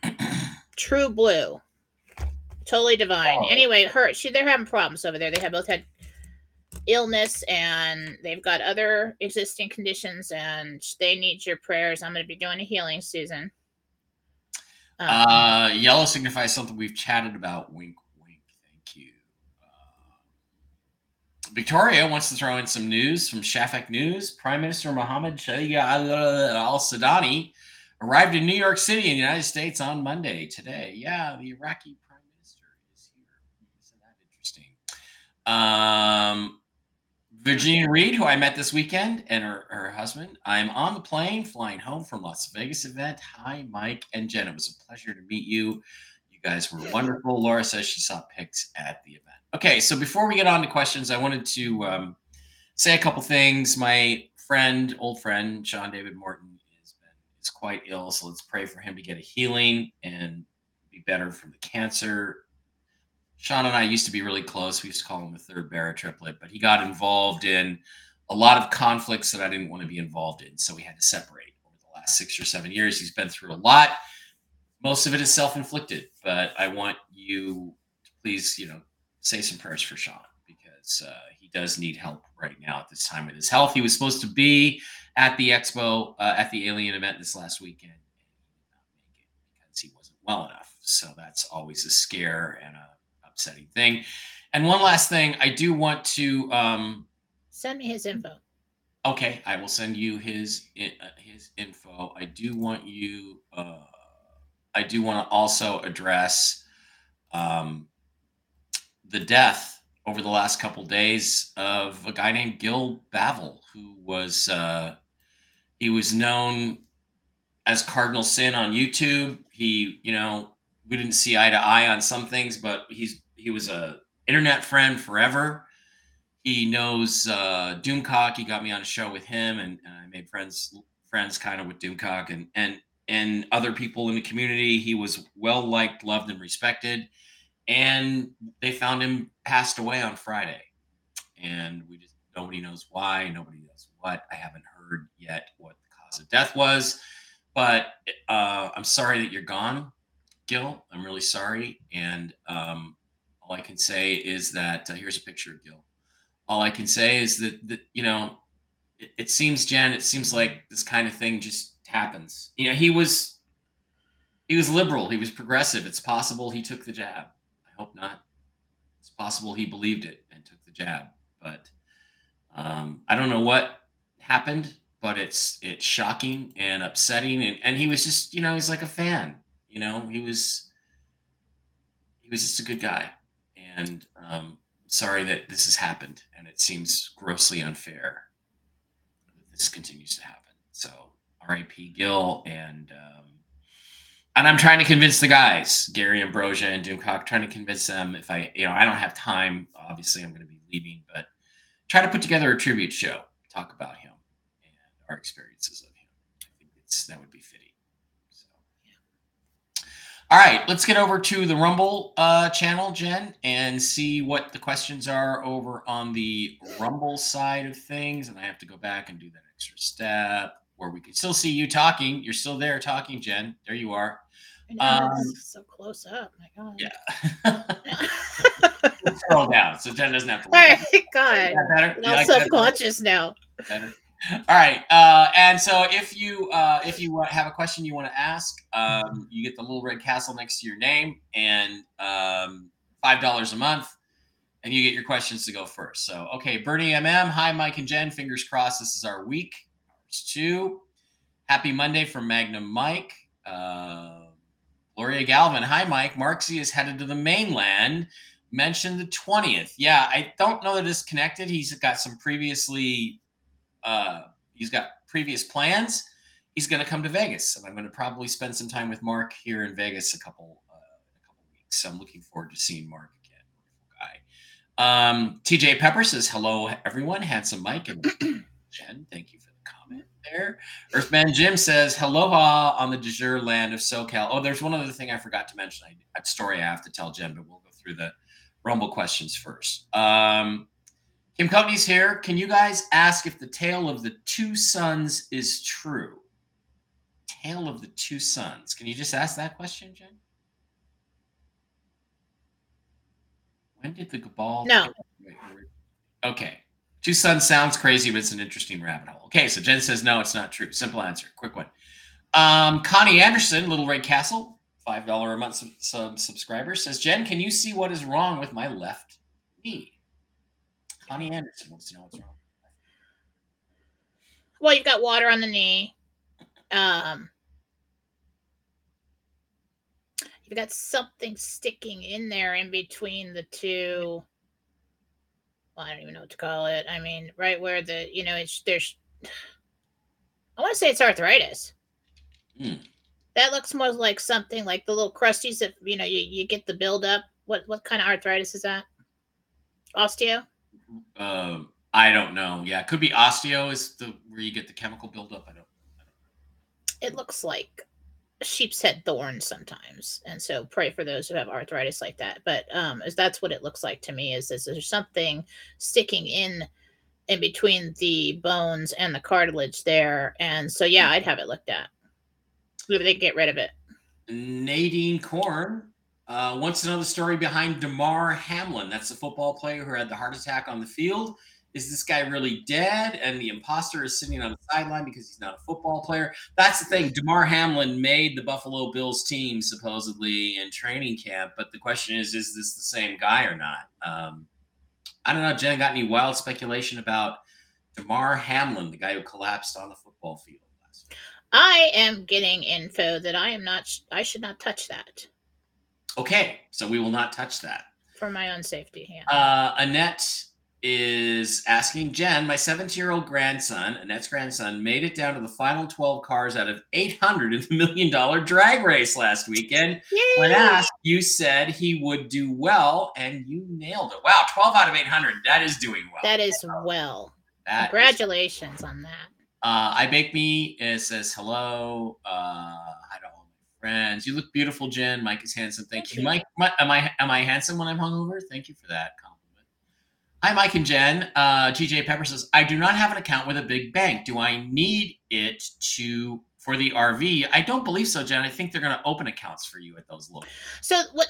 Speaker 2: True blue. Totally divine. Oh. Anyway, her she they're having problems over there. They have both had illness and they've got other existing conditions and they need your prayers. I'm going to be doing a healing, Susan.
Speaker 1: Um, uh, yellow signifies something we've chatted about. Wink, wink. Thank you. Uh, Victoria wants to throw in some news from Shafaq News. Prime Minister Mohammed Shia al Sudani arrived in New York City in the United States on Monday. Today, yeah, the Iraqi Prime Minister is here. Isn't that interesting? Um, Virginia Reed, who I met this weekend, and her, her husband. I'm on the plane flying home from Las Vegas event. Hi, Mike and Jen. It was a pleasure to meet you. You guys were wonderful. Laura says she saw pics at the event. Okay, so before we get on to questions, I wanted to um, say a couple things. My friend, old friend, Sean David Morton, is, quite ill, so let's pray for him to get a healing and be better from the cancer Sean and I used to be really close. We used to call him the third Barra triplet, but he got involved in a lot of conflicts that I didn't want to be involved in. So we had to separate over the last six or seven years. He's been through a lot. Most of it is self inflicted, but I want you to please, you know, say some prayers for Sean because uh, he does need help right now at this time with his health. He was supposed to be at the expo, uh, at the alien event this last weekend, he did not make it because he wasn't well enough. So that's always a scare and a upsetting thing. And one last thing, I do want to um,
Speaker 2: send me his info.
Speaker 1: Okay, I will send you his uh, his info. I do want you. Uh, I do want to also address um, the death over the last couple days of a guy named Gil Bavel, who was uh, he was known as Cardinal Sin on YouTube. He, you know, we didn't see eye to eye on some things, but he's he was a internet friend forever. He knows uh, Doomcock. He got me on a show with him, and, and I made friends friends kind of with Doomcock and and and other people in the community. He was well liked, loved, and respected. And they found him passed away on Friday, and we just nobody knows why, nobody knows what. I haven't heard yet what the cause of death was, but uh, I'm sorry that you're gone. Gil. I'm really sorry. And um, all I can say is that uh, here's a picture of Gil. All I can say is that that you know, it, it seems Jen. It seems like this kind of thing just happens. You know, he was he was liberal. He was progressive. It's possible he took the jab. I hope not. It's possible he believed it and took the jab. But um, I don't know what happened, but it's it's shocking and upsetting. And, and he was just, you know, he's like a fan. You know, he was he was just a good guy. And um, sorry that this has happened, and it seems grossly unfair that this continues to happen. So, R.I.P. Gil and um, and I'm trying to convince the guys, Gary Ambrosia and Doomcock, trying to convince them. If I, you know, I don't have time. Obviously, I'm going to be leaving, but try to put together a tribute show, talk about him our experiences of him. I think it's that would be fitting. So, All right, let's get over to the Rumble uh, channel, Jen, and see what the questions are over on the Rumble side of things. And I have to go back and do that extra step where we can still see you talking. You're still there talking, Jen. There you are.
Speaker 2: Um, so close up. My God.
Speaker 1: Yeah. scroll down so Jen doesn't have to.
Speaker 2: All right, God. I'm like self-conscious now.
Speaker 1: Better? All right, uh, and so if you uh, if you have a question you want to ask, um, you get the little red castle next to your name, and um, five dollars a month, and you get your questions to go first. So, okay, Bernie MM, hi Mike and Jen, fingers crossed. This is our week, ours too. Happy Monday from Magnum Mike. Uh, Gloria Galvin, hi Mike. Marksy is headed to the mainland. Mentioned the twentieth. Yeah, I don't know that it's connected. He's got some previously uh, he's got previous plans. He's going to come to Vegas, and I'm going to probably spend some time with Mark here in Vegas a couple uh, a couple weeks. So I'm looking forward to seeing Mark again. Wonderful guy. Um, TJ Pepper says hello, everyone. Handsome Mike and Jen, thank you for the comment there. Earthman Jim says aloha on the de jure land of SoCal. Oh, there's one other thing I forgot to mention. I, a story I have to tell Jen, but we'll go through the Rumble questions first. Um, Kim Company's here. Can you guys ask if the tale of the two sons is true? Tale of the two sons. Can you just ask that question, Jen? When did the Cabal?
Speaker 2: No.
Speaker 1: Okay. Two sons sounds crazy, but it's an interesting rabbit hole. Okay, so Jen says no, it's not true. Simple answer. Quick one. Um, Connie Anderson, Little Red Castle, five dollar a month sub, sub subscriber says, Jen, can you see what is wrong with my left knee? Connie Anderson wants to know what's wrong.
Speaker 2: Well, you've got water on the knee. Um, you've got something sticking in there in between the two. Well, I don't even know what to call it. I mean, right where the you know it's there's. I want to say it's arthritis.
Speaker 1: Hmm.
Speaker 2: That looks more like something like the little crusties that you know you, you get the buildup. What what kind of arthritis is that? Osteo.
Speaker 1: Uh, I don't know. Yeah, it could be osteo is the where you get the chemical buildup. I don't. I
Speaker 2: don't it looks like sheep's head thorns sometimes, and so pray for those who have arthritis like that. But um, is that's what it looks like to me. Is is there something sticking in in between the bones and the cartilage there? And so yeah, I'd have it looked at. Maybe they get rid of it.
Speaker 1: Nadine Korn uh, wants to know the story behind Damar Hamlin. That's the football player who had the heart attack on the field. Is this guy really dead? And the imposter is sitting on the sideline because he's not a football player. That's the thing. Damar Hamlin made the Buffalo Bills team supposedly in training camp, but the question is, is this the same guy or not? Um, I don't know. Jen, got any wild speculation about Damar Hamlin, the guy who collapsed on the football field?
Speaker 2: last I am getting info that I am not. I should not touch that.
Speaker 1: Okay, so we will not touch that.
Speaker 2: For my own safety. Yeah.
Speaker 1: Uh, Annette is asking Jen, my 17 year old grandson, Annette's grandson, made it down to the final 12 cars out of 800 in the million dollar drag race last weekend. Yay! When asked, you said he would do well, and you nailed it. Wow, 12 out of 800. That is doing well.
Speaker 2: That is well. That Congratulations is, on that.
Speaker 1: Uh, I Bake Me it says hello. Uh, friends. You look beautiful, Jen. Mike is handsome. Thank, Thank you. you. Mike, am I am I handsome when I'm hungover? Thank you for that compliment. Hi, Mike and Jen. Uh, TJ Pepper says, I do not have an account with a big bank. Do I need it to for the RV? I don't believe so, Jen. I think they're going to open accounts for you at those local.
Speaker 2: So what?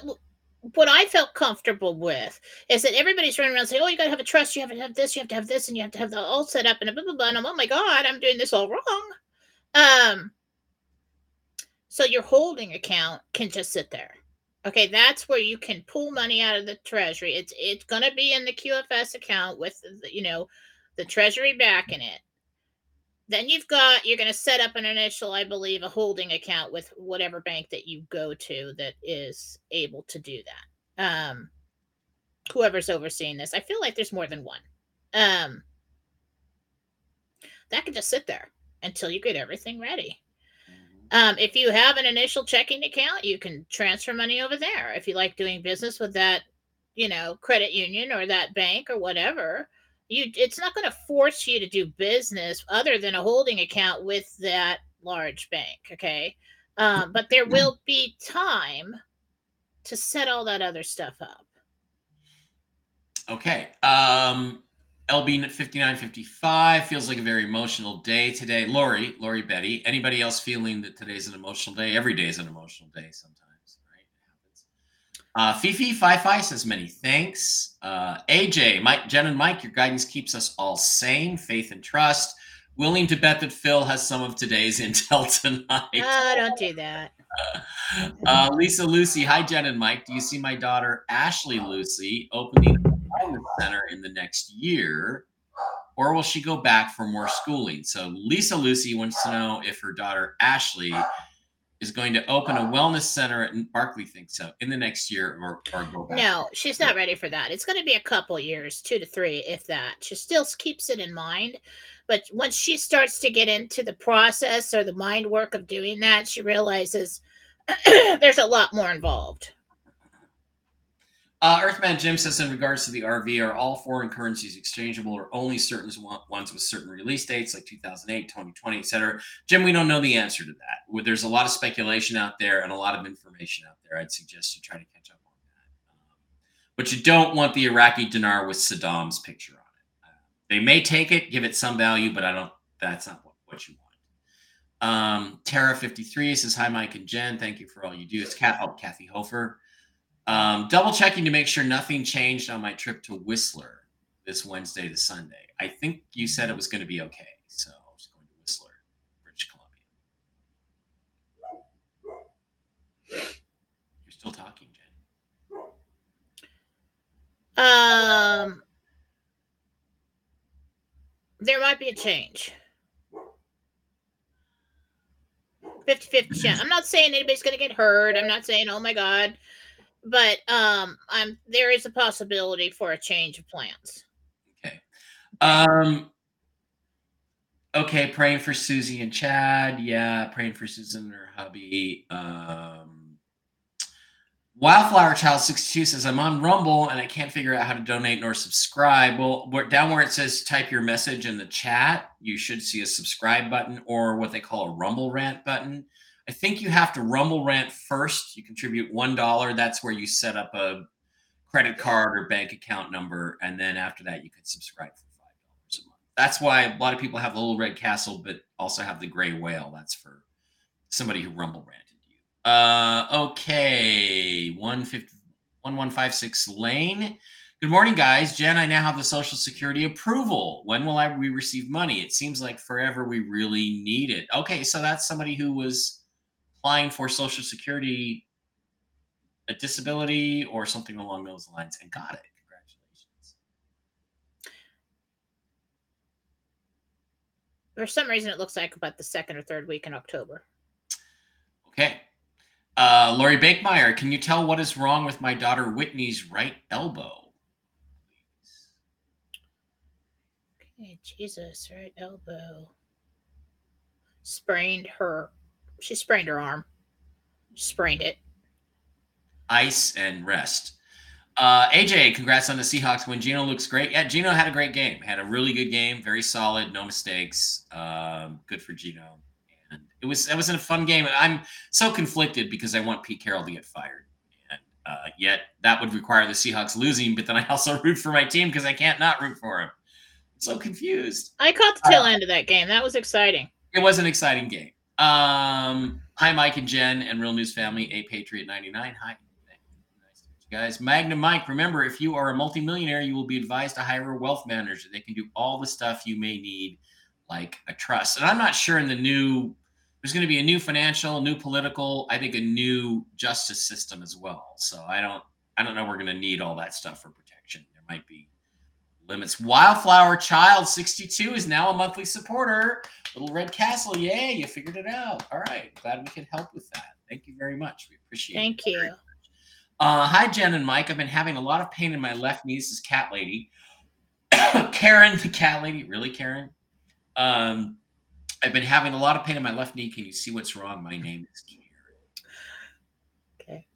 Speaker 2: what I felt comfortable with is that everybody's running around saying, "Oh, you got to have a trust. You have to have this. You have to have this, and you have to have the all set up." And blah blah blah. And I'm, oh my god, I'm doing this all wrong. Um. So your holding account can just sit there. Okay, that's where you can pull money out of the treasury. It's it's going to be in the QFS account with you know the treasury backing it. Then you've got you're going to set up an initial, I believe, a holding account with whatever bank that you go to that is able to do that. Um, whoever's overseeing this, I feel like there's more than one. Um, that can just sit there until you get everything ready. Um, if you have an initial checking account, you can transfer money over there. If you like doing business with that, you know, credit union or that bank or whatever, you it's not going to force you to do business other than a holding account with that large bank. Okay. Um, but there will be time to set all that other stuff up.
Speaker 1: Okay. Um, LB 5955 feels like a very emotional day today. Lori, Lori Betty. Anybody else feeling that today's an emotional day? Every day is an emotional day sometimes, right? Uh, Fifi Fi says many thanks. Uh, AJ, Mike, Jen, and Mike, your guidance keeps us all sane, faith and trust. Willing to bet that Phil has some of today's intel tonight.
Speaker 2: Oh, don't do that.
Speaker 1: Uh, Lisa Lucy, hi Jen and Mike. Do you see my daughter Ashley Lucy opening center in the next year, or will she go back for more schooling? So Lisa Lucy wants to know if her daughter Ashley is going to open a wellness center at Barkley thinks so in the next year or, or go back.
Speaker 2: No, she's not ready for that. It's going to be a couple years, two to three, if that. She still keeps it in mind. But once she starts to get into the process or the mind work of doing that, she realizes there's a lot more involved.
Speaker 1: Uh, Earthman Jim says, in regards to the RV, are all foreign currencies exchangeable or only certain ones with certain release dates like 2008, 2020, etc.? Jim, we don't know the answer to that. There's a lot of speculation out there and a lot of information out there. I'd suggest you try to catch up on that. Um, but you don't want the Iraqi dinar with Saddam's picture on it. Uh, they may take it, give it some value, but I don't. That's not what, what you want. Um, Tara 53 says, Hi, Mike and Jen. Thank you for all you do. It's Kat, oh, Kathy Hofer. Um, double checking to make sure nothing changed on my trip to Whistler this Wednesday to Sunday. I think you said it was going to be okay. So I was going to Whistler, British Columbia. You're still talking,
Speaker 2: Jen. Um, there might be a change. 50 50 chance. I'm not saying anybody's going to get hurt. I'm not saying, oh my God, but um i'm there is a possibility for a change of plans
Speaker 1: okay um okay praying for susie and chad yeah praying for susan and her hubby um Wildflower Child 62 says, I'm on Rumble and I can't figure out how to donate nor subscribe. Well, down where it says type your message in the chat, you should see a subscribe button or what they call a Rumble rant button. I think you have to Rumble Rant first. You contribute one dollar. That's where you set up a credit card or bank account number, and then after that, you can subscribe for five dollars a month. That's why a lot of people have the Little Red Castle, but also have the Gray Whale. That's for somebody who Rumble ranted you. Uh, okay, one fifty one one five six Lane. Good morning, guys. Jen, I now have the Social Security approval. When will I we receive money? It seems like forever we really need it. Okay, so that's somebody who was applying for Social Security, a disability, or something along those lines and got it. Congratulations.
Speaker 2: For some reason, it looks like about the second or third week in October.
Speaker 1: Okay. Uh, Lori Bakemeyer, can you tell what is wrong with my daughter Whitney's right elbow?
Speaker 2: Okay, Jesus, right elbow. Sprained her she sprained her arm. Sprained it.
Speaker 1: Ice and rest. Uh, AJ, congrats on the Seahawks win. Geno looks great. Yeah, Geno had a great game. Had a really good game. Very solid. No mistakes. Um, good for Geno. And it was it was a fun game. And I'm so conflicted because I want Pete Carroll to get fired. And uh, yet that would require the Seahawks losing. But then I also root for my team because I can't not root for him. I'm so confused.
Speaker 2: I caught the tail uh, end of that game. That was exciting.
Speaker 1: It was an exciting game. Um, hi, Mike and Jen and Real News family. A Patriot 99. Hi. guys. Magnum Mike, remember, if you are a multimillionaire, you will be advised to hire a wealth manager. They can do all the stuff you may need, like a trust. And I'm not sure in the new, there's going to be a new financial, new political, I think a new justice system as well. So I don't, I don't know. We're going to need all that stuff for protection. There might be limits. Wildflower Child 62 is now a monthly supporter. Little Red Castle, yay! You figured it out. All right, glad we could help with that. Thank you very much. We appreciate
Speaker 2: Thank
Speaker 1: it.
Speaker 2: Thank you.
Speaker 1: Uh, hi, Jen and Mike. I've been having a lot of pain in my left knee. This is Cat Lady. Karen, the Cat Lady. Really, Karen? Um, I've been having a lot of pain in my left knee. Can you see what's wrong? My name is Karen.
Speaker 2: Okay.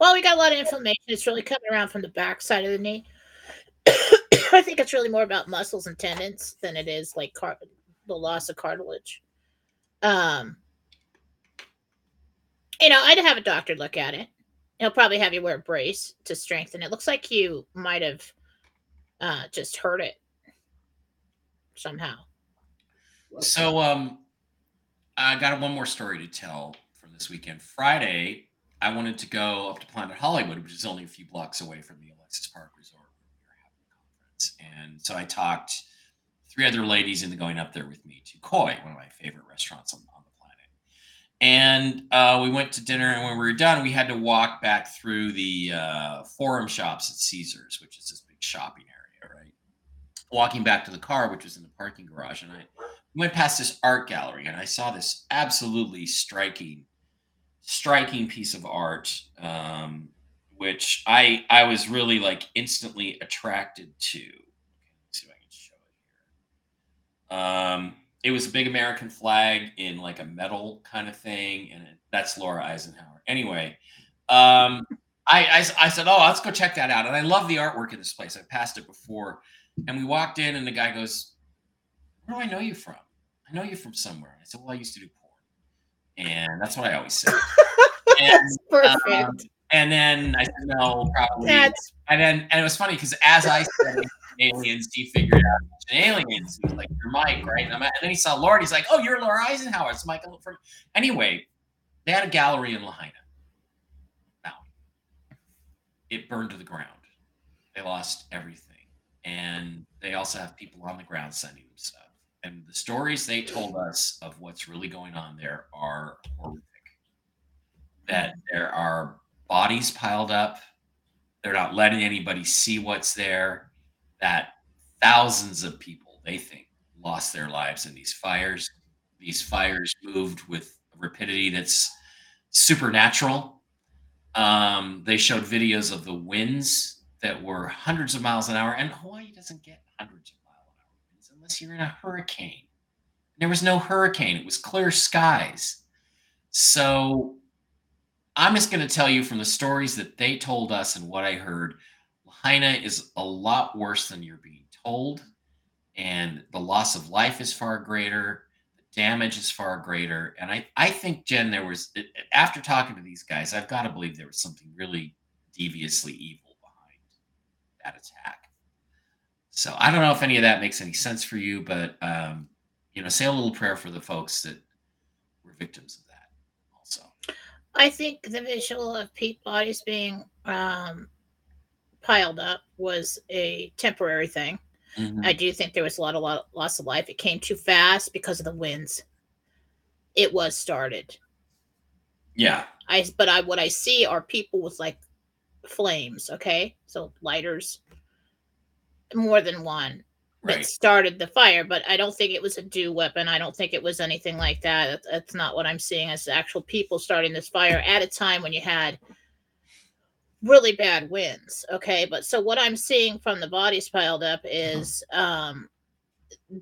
Speaker 2: Well, we got a lot of inflammation. It's really coming around from the back side of the knee. I think it's really more about muscles and tendons than it is like car- the loss of cartilage. Um, you know, I'd have a doctor look at it. He'll probably have you wear a brace to strengthen it. Looks like you might have uh, just hurt it somehow.
Speaker 1: So, um, I got one more story to tell from this weekend. Friday, I wanted to go up to Planet Hollywood, which is only a few blocks away from the Alexis Park Resort where we were having a conference. And so I talked three other ladies into going up there with me to Koi, one of my favorite restaurants on, on the planet. And uh, we went to dinner, and when we were done, we had to walk back through the uh, Forum Shops at Caesars, which is this big shopping area, right? Walking back to the car, which was in the parking garage, and I went past this art gallery, and I saw this absolutely striking striking piece of art um, which i i was really like instantly attracted to. Let's see if i can show it here. Um, it was a big american flag in like a metal kind of thing and it, that's laura eisenhower. Anyway um, I, I i said oh let's go check that out. And i love the artwork in this place. I passed it before. And we walked in and the guy goes where do i know you from? I know you from somewhere. I said well i used to do and that's what i always say and,
Speaker 2: perfect.
Speaker 1: um, and then I said, no, probably.
Speaker 2: That's
Speaker 1: and then, and it was funny because as I said aliens, he figured out it's an aliens. He was like, you're Mike, right? And, I'm, and then he saw Laura. He's like, oh, you're Laura Eisenhower. It's Michael from. Anyway, they had a gallery in Lahaina. Now, it burned to the ground. They lost everything. And they also have people on the ground sending them stuff. And the stories they told us of what's really going on there are horrific that there are bodies piled up. They're not letting anybody see what's there. That thousands of people, they think, lost their lives in these fires. These fires moved with a rapidity that's supernatural. Um, they showed videos of the winds that were hundreds of miles an hour, and Hawaii doesn't get hundreds of mile an hour winds unless you're in a hurricane. There was no hurricane, it was clear skies. So I'm just going to tell you from the stories that they told us and what I heard, Lahaina is a lot worse than you're being told. And the loss of life is far greater. The damage is far greater. And I, I think, Jen, there was, after talking to these guys, I've got to believe there was something really deviously evil behind that attack. So I don't know if any of that makes any sense for you, but, um, you know, say a little prayer for the folks that were victims of that.
Speaker 2: Also, I think the visual of peat bodies being um, piled up was a temporary thing.
Speaker 1: Mhm.
Speaker 2: I do think there was a lot of lot, loss of life. It came too fast because of the winds. It was started.
Speaker 1: yeah.
Speaker 2: I but I what I see are people with like flames. Okay, so lighters, more than one that
Speaker 1: Right.
Speaker 2: started the fire. But I don't think it was a DEW weapon. I don't think it was anything like that. That's, not what I'm seeing as actual people starting this fire at a time when you had really bad winds. Okay, but so what I'm seeing from the bodies piled up is um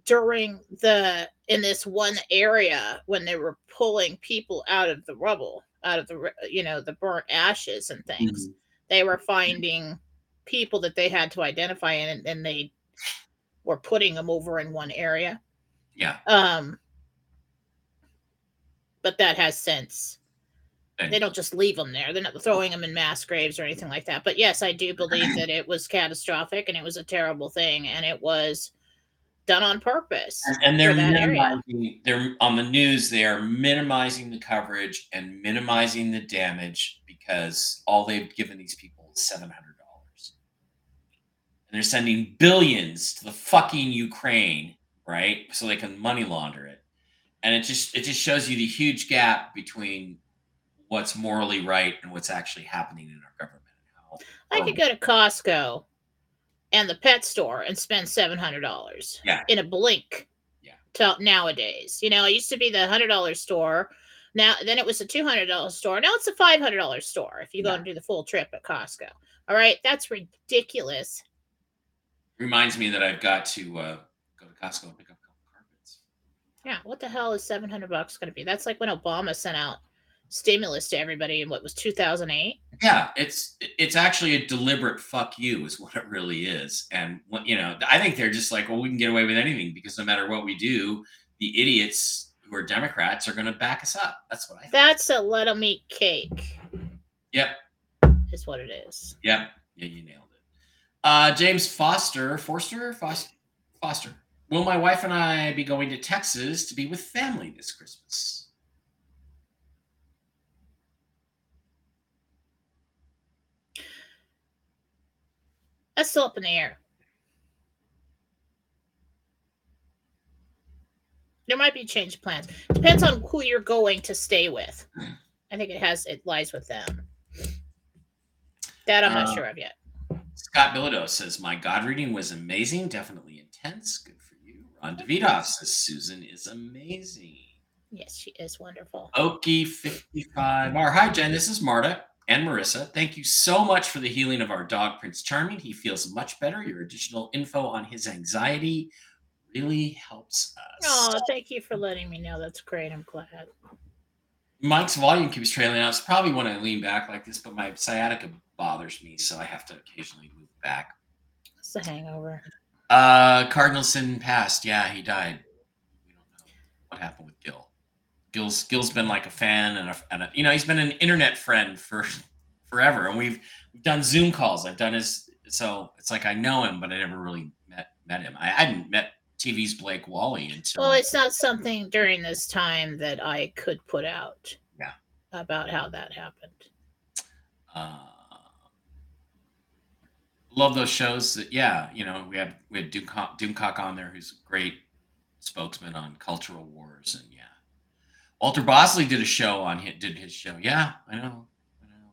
Speaker 2: during the in this one area when they were pulling people out of the rubble out of the you know the burnt ashes and things
Speaker 1: Mhm.
Speaker 2: they were finding people that they had to identify and, and they were putting them over in one area
Speaker 1: Yeah.
Speaker 2: um but that has
Speaker 1: sense.
Speaker 2: They don't just leave them there. They're not throwing them in mass graves or anything like that. But yes, I do believe that it was catastrophic and it was a terrible thing and it was done on purpose.
Speaker 1: And, they're
Speaker 2: that area.
Speaker 1: minimizing. They're on the news. They are minimizing the coverage and minimizing the damage because all they've given these people is seven hundred dollars, and they're sending billions to the fucking Ukraine, right? So they can money launder it, and it just it just shows you the huge gap between what's morally right and what's actually happening in our government.
Speaker 2: I could go to Costco and the pet store and spend seven hundred dollars
Speaker 1: Yeah.
Speaker 2: in a blink.
Speaker 1: Yeah.
Speaker 2: To nowadays, you know, it used to be the hundred dollar store. Now, then it was a two hundred dollar store. Now it's a five hundred dollar store if you go
Speaker 1: Yeah.
Speaker 2: and do the full trip at Costco. All right, that's ridiculous.
Speaker 1: Reminds me that I've got to uh, go to Costco and pick up a couple carpets.
Speaker 2: Yeah, what the hell is seven hundred bucks going to be? That's like when Obama sent out stimulus to everybody in what was two thousand eight.
Speaker 1: Yeah, it's it's actually a deliberate fuck you is what it really is. And what you know, I think they're just like, well, we can get away with anything because no matter what we do, the idiots who are Democrats are going to back us up. That's what I think.
Speaker 2: That's a let 'em eat cake.
Speaker 1: Yep.
Speaker 2: is what it is.
Speaker 1: Yep. Yeah, you nailed it. Uh, James Foster, Forster, Foster, Foster. Will my wife and I be going to Texas to be with family this Christmas?
Speaker 2: That's still up in the air. There might be change of plans. Depends on who you're going to stay with. I think it has it lies with them. That I'm not
Speaker 1: Uh,
Speaker 2: sure of yet.
Speaker 1: Scott Bilodeau says, My God reading was amazing, definitely intense. Good for you. Ron Davidoff says, Susan is amazing.
Speaker 2: Yes, she is wonderful.
Speaker 1: Okie55R. Hi, Jen. This is Marta and Marissa. Thank you so much for the healing of our dog, Prince Charming. He feels much better. Your additional info on his anxiety really helps us.
Speaker 2: Oh, thank you for letting me know. That's great. I'm glad.
Speaker 1: Mike's volume keeps trailing out. It's probably when I lean back like this, but my sciatica bothers me, so I have to occasionally move back.
Speaker 2: It's a hangover.
Speaker 1: Uh, Cardinal Sin passed. Yeah, he died. We don't know what happened with Gil. Gil's Gil's been like a fan and a, and a you know he's been an internet friend for forever, and we've we've done Zoom calls. I've done his so it's like I know him, but I never really met met him. I hadn't met TV's Blake Wally until
Speaker 2: Well, it's not something during this time that I could put out.
Speaker 1: Yeah.
Speaker 2: About how that happened.
Speaker 1: uh, love those shows. That yeah, you know we had we had Doomcock, Doomcock on there, who's a great spokesman on cultural wars, and yeah, Walter Bosley did a show on hit did his show. Yeah, I know, I know.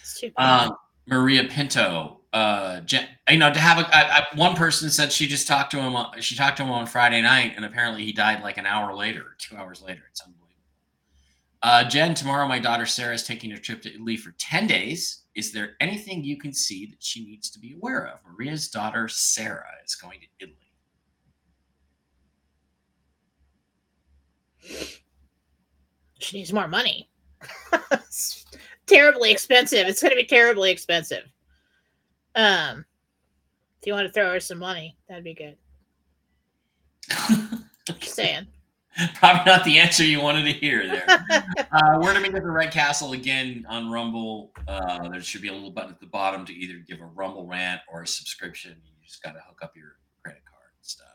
Speaker 2: It's too bad.
Speaker 1: Um, Maria Pinto, uh, Jen, you know, to have a, I, I, one person said she just talked to him. on- She talked to him on Friday night, and apparently he died like an hour later, two hours later. It's unbelievable. Uh, Jen, tomorrow my daughter Sarah is taking a trip to Italy for ten days. Is there anything you can see that she needs to be aware of? Maria's daughter Sarah is going to Italy.
Speaker 2: she needs more money. it's terribly expensive. It's going to be terribly expensive. Um, if you want to throw her some money, that'd be good. Just saying.
Speaker 1: Probably not the answer you wanted to hear there. uh, we're going to meet at the Red Castle again on Rumble. Uh, there should be a little button at the bottom to either give a Rumble rant or a subscription. You just got to hook up your credit card and stuff.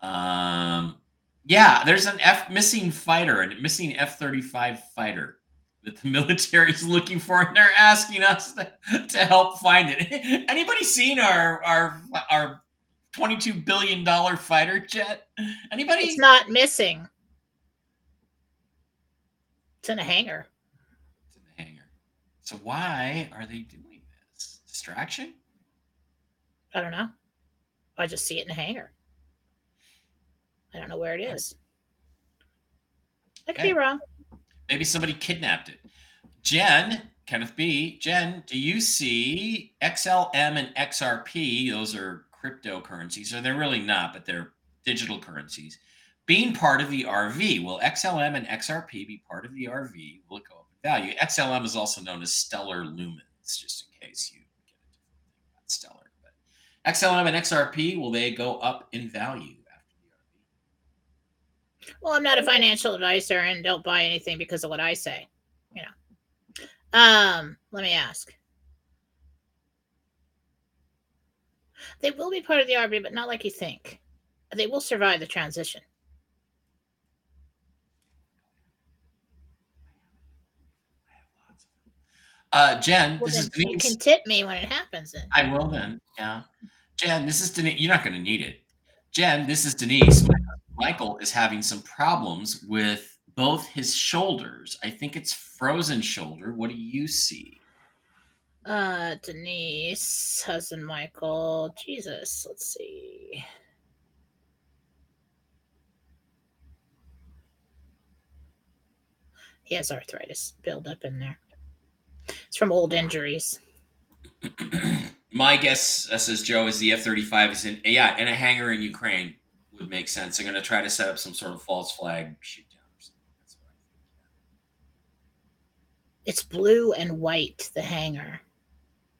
Speaker 1: Um, yeah, there's an F missing fighter, a missing F thirty five fighter that the military is looking for, and they're asking us to, to help find it. Anybody seen our our our twenty two billion dollar fighter jet? Anybody?
Speaker 2: It's not missing. It's in a hangar.
Speaker 1: It's in the hangar. So why are they doing this? Distraction?
Speaker 2: I don't know. I just see it in a hangar. I don't know where it is. I could be wrong.
Speaker 1: Maybe somebody kidnapped it. Jen, Kenneth B. Jen, do you see XLM and XRP? Those are cryptocurrencies, or they're really not, but they're digital currencies. Being part of the RV, will XLM and XRP be part of the RV? Will it go up in value? XLM is also known as stellar lumens, just in case you get thing about stellar. But XLM and XRP, will they go up in value after the RV?
Speaker 2: Well, I'm not a financial advisor and don't buy anything because of what I say. You know. Um, let me ask. They will be part of the RV, but not like you think. They will survive the transition.
Speaker 1: Uh, Jen,
Speaker 2: Well,
Speaker 1: this is
Speaker 2: then you
Speaker 1: Denise.
Speaker 2: can tip me when it happens. Then
Speaker 1: I will then. Yeah. Jen, this is Denise. You're not going to need it. Jen, this is Denise. Michael is having some problems with both his shoulders. I think it's frozen shoulder. What do you see?
Speaker 2: Uh, Denise, husband Michael. Jesus, let's see. He has arthritis build up in there. It's from old injuries.
Speaker 1: My guess, uh, says Joe, is the F 35 is in, yeah, in a hangar in Ukraine would make sense. They're going to try to set up some sort of false flag shoot down or something. That's what I think.
Speaker 2: It's blue and white, the hangar.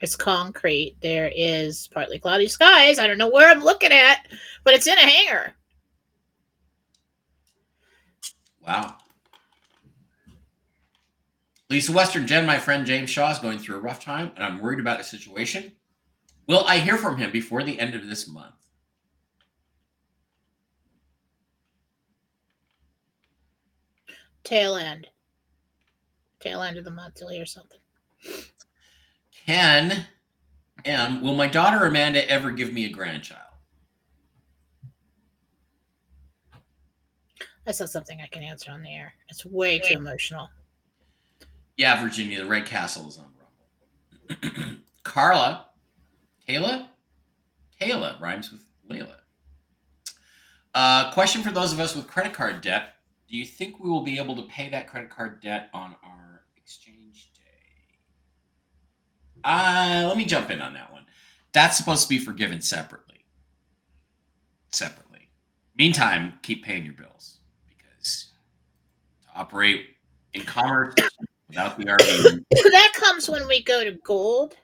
Speaker 2: It's concrete. There is partly cloudy skies. I don't know where I'm looking at, but it's in a hangar.
Speaker 1: Wow. Lisa Western, Jen, my friend James Shaw is going through a rough time, and I'm worried about the situation. Will I hear from him before the end of this month?
Speaker 2: Tail end. Tail end of the month, you'll hear something.
Speaker 1: Ken M, will my daughter Amanda ever give me a grandchild?
Speaker 2: That's not something I can answer on the air. It's way too emotional.
Speaker 1: Yeah, Virginia, the Red Castle is on Rumble. Carla, Kayla, Kayla rhymes with Layla. Uh, question for those of us with credit card debt: Do you think we will be able to pay that credit card debt on our exchange day? Uh, let me jump in on that one. That's supposed to be forgiven separately. Separately. Meantime, keep paying your bills because to operate in commerce without the RV
Speaker 2: that comes when we go to gold.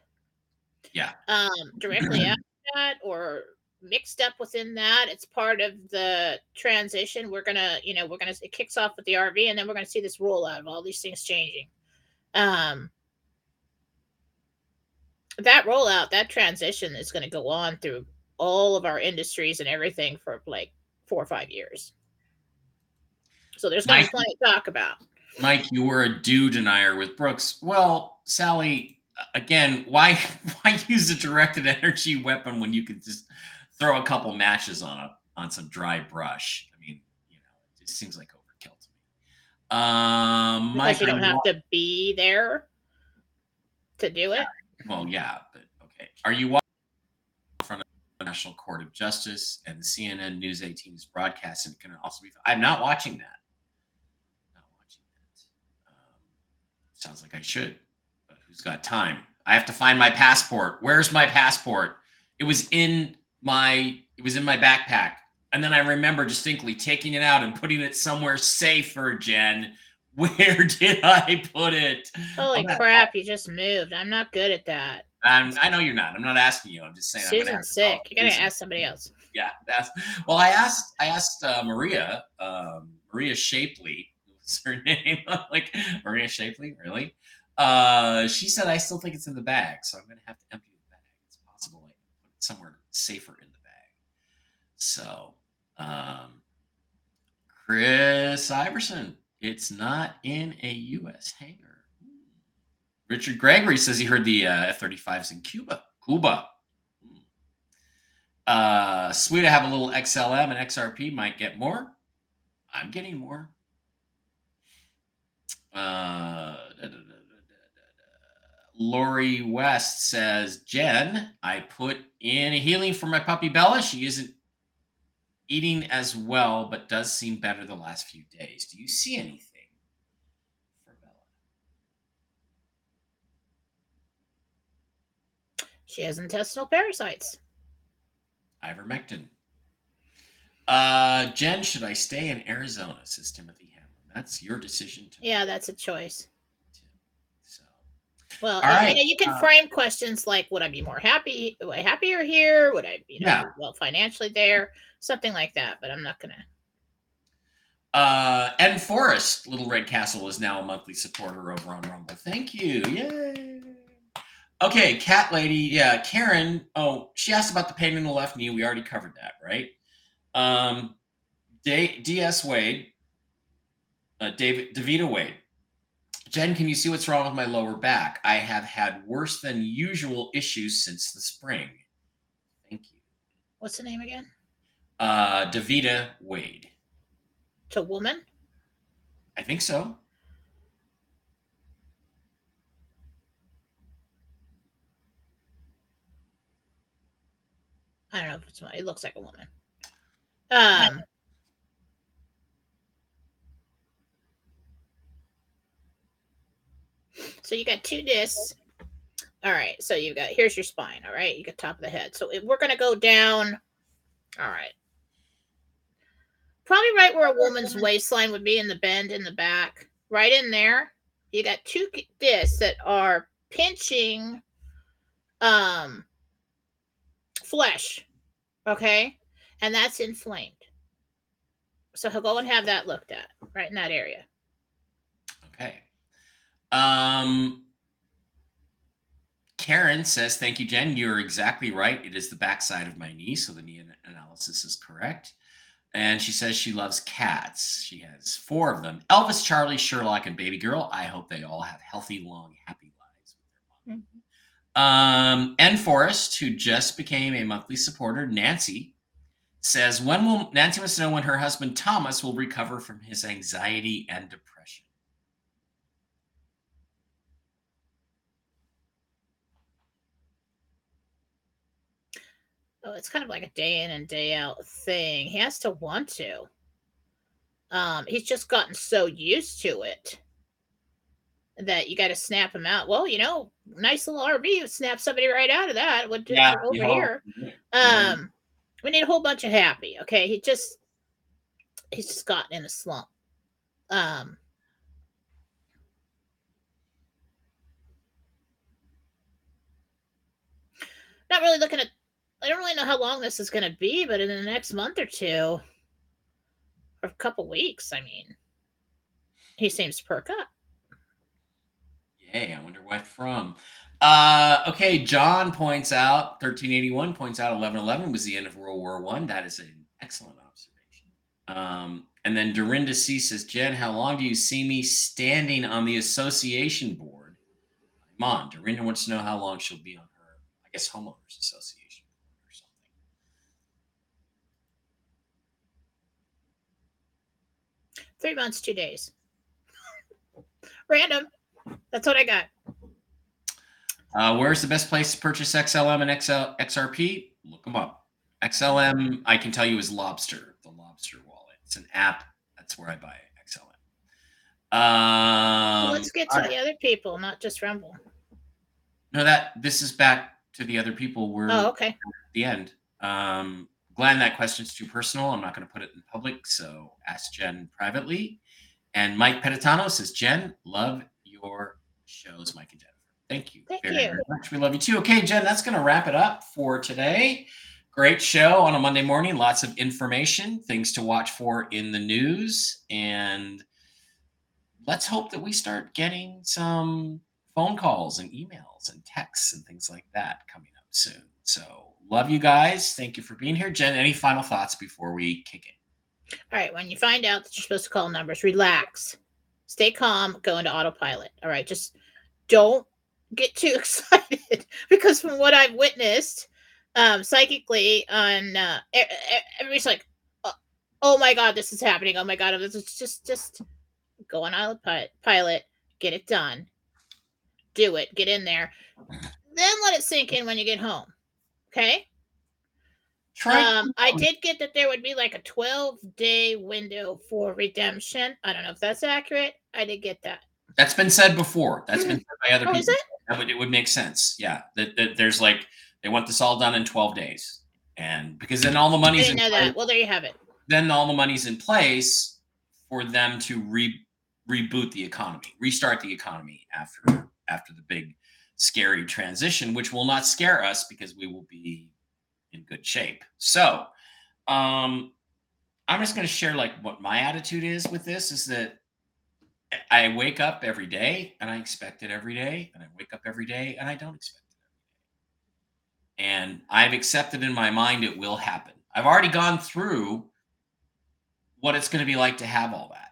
Speaker 1: Yeah.
Speaker 2: Um, directly after that or mixed up within that. It's part of the transition. We're gonna, you know, we're gonna it kicks off with the RV and then we're gonna see this rollout of all these things changing. Um that rollout, that transition is gonna go on through all of our industries and everything for like four or five years. So there's gonna be plenty to talk about.
Speaker 1: Mike, you were a DEW denier with Brooks. Well, Sally, again, why why use a directed energy weapon when you could just throw a couple matches on a on some dry brush? I mean, you know, it just seems like overkill to me. Um,
Speaker 2: Because
Speaker 1: Mike,
Speaker 2: you don't have to be there to do it.
Speaker 1: Well, yeah, but okay. Are you watching in front of the National Court of Justice and the CNN News 18 is broadcast and it can also be? I'm not watching that. Not watching that. Um, sounds like I should, but who's got time? I have to find my passport. Where's my passport? It was in my. It was in my backpack, and then I remember distinctly taking it out and putting it somewhere safer. Jen, where did I put it?
Speaker 2: Holy
Speaker 1: not-
Speaker 2: crap, you just moved. I'm not good at that.
Speaker 1: Um, I know you're not. I'm not asking you. I'm just saying. I'm gonna
Speaker 2: Susan's sick. You gotta
Speaker 1: Susan.
Speaker 2: ask somebody else.
Speaker 1: Yeah, that's well. I asked. I asked uh, Maria. Um, Maria Shapley. What's her name? like Maria Shapley. Really? Uh, she said I still think it's in the bag, so I'm gonna have to empty the bag. It's possible I can put it somewhere safer in the bag. So, um, Chris Iverson. It's not in a U.S. hangar. Richard Gregory says he heard the uh, F-35s in Cuba. Cuba. Uh, sweet, I have a little XLM and XRP. Might get more. I'm getting more. Uh, da, da, da. Lori West says, Jen, I put in a healing for my puppy Bella. She isn't eating as well, but does seem better the last few days. Do you see anything for Bella?
Speaker 2: She has intestinal parasites.
Speaker 1: Ivermectin. Uh, Jen, should I stay in Arizona? Says Timothy Hamlin. That's your decision to
Speaker 2: Yeah, that's a choice. Well,
Speaker 1: All
Speaker 2: and, you know, you can
Speaker 1: uh,
Speaker 2: frame questions like, "Would I be more happy? Would I happier here? Would I, you know,
Speaker 1: Yeah.
Speaker 2: well financially there? Something like that." But I'm not gonna.
Speaker 1: Uh, and Forrest, Little Red Castle, is now a monthly supporter over on Rumble. Thank you. Yay. Okay, Cat Lady. Yeah, Karen. Oh, she asked about the pain in the left knee. We already covered that, right? Um, D- DS Wade, uh, David Davita Wade. Jen, can you see what's wrong with my lower back? I have had worse than usual issues since the spring. Thank you.
Speaker 2: What's the name again?
Speaker 1: Uh, Davita Wade.
Speaker 2: To woman?
Speaker 1: I think so.
Speaker 2: I don't know if it's it looks like a woman. Um So you got two discs. All right. So you've got here's your spine. All right. You got top of the head. So we're gonna go down. All right. Probably right where a woman's waistline would be in the bend in the back. Right in there. You got two discs that are pinching um flesh. Okay. And that's inflamed. So he'll go and have that looked at right in that area.
Speaker 1: Okay. Um, Karen says, Thank you, Jen. You're exactly right. It is the backside of my knee. So the knee analysis is correct. And she says she loves cats. She has four of them Elvis, Charlie, Sherlock, and Baby Girl. I hope they all have healthy, long, happy lives with their mom. Mm-hmm. Um, and Forrest, who just became a monthly supporter, Nancy, says, When will Nancy wants to know when her husband Thomas will recover from his anxiety and depression?
Speaker 2: Oh, it's kind of like a day in and day out thing. He has to want to. Um, he's just gotten so used to it that you got to snap him out. Well, you know, nice little RV snap somebody right out of that. What do yeah, over here? Um, we need a whole bunch of happy. Okay, he just he's just gotten in a slump. Um, not really looking at I don't really know how long this is going to be, but in the next month or two, or a couple weeks, I mean, he seems to perk up.
Speaker 1: Yay! I wonder what from. Uh, okay, John points out 1381 points out 1111 was the end of World War One. That is an excellent observation. Um, and then Dorinda C says, Jen, how long do you see me standing on the association board? On, Dorinda wants to know how long she'll be on her, I guess, homeowners association.
Speaker 2: Three months, two days. Random. That's what I got.
Speaker 1: Uh, where's the best place to purchase XLM and XL, XRP? Look them up. XLM, I can tell you, is Lobster, the Lobster wallet. It's an app. That's where I buy XLM. Um,
Speaker 2: well, let's get to the other people, not just Rumble.
Speaker 1: No, that this is back to the other people. We're
Speaker 2: oh, okay. At
Speaker 1: the end. Um, Glenn, that question's too personal. I'm not going to put it in public. So ask Jen privately. And Mike Petitano says, Jen, love your shows, Mike and Jennifer. Thank you
Speaker 2: Thank very, you. very
Speaker 1: much. We love you too. Okay, Jen, that's going to wrap it up for today. Great show on a Monday morning. Lots of information, things to watch for in the news. And let's hope that we start getting some phone calls and emails and texts and things like that coming up soon. So love you guys. Thank you for being here. Jen, any final thoughts before we kick in?
Speaker 2: All right. When you find out that you're supposed to call numbers, relax, stay calm, go into autopilot. All right. Just don't get too excited because from what I've witnessed um, psychically on uh, everybody's like, oh, oh my God, this is happening. Oh my God. It's just, just go on autopilot, get it done, do it, get in there. Then let it sink in when you get home. Okay. Try um, I did get that there would be like a 12 day window for redemption. I don't know if that's accurate. I did get that.
Speaker 1: That's been said before. That's been said by other
Speaker 2: oh,
Speaker 1: people. That would it would make sense. Yeah. That, that there's like they want this all done in 12 days. And because then all the money's
Speaker 2: in know place, that. Well, there you have it.
Speaker 1: Then all the money's in place for them to re, reboot the economy, restart the economy after after the big scary transition, which will not scare us because we will be in good shape. So, um, I'm just going to share like what my attitude is with this is that I wake up every day and I expect it every day, and I wake up every day and I don't expect it every day. And I've accepted in my mind it will happen. I've already gone through what it's going to be like to have all that.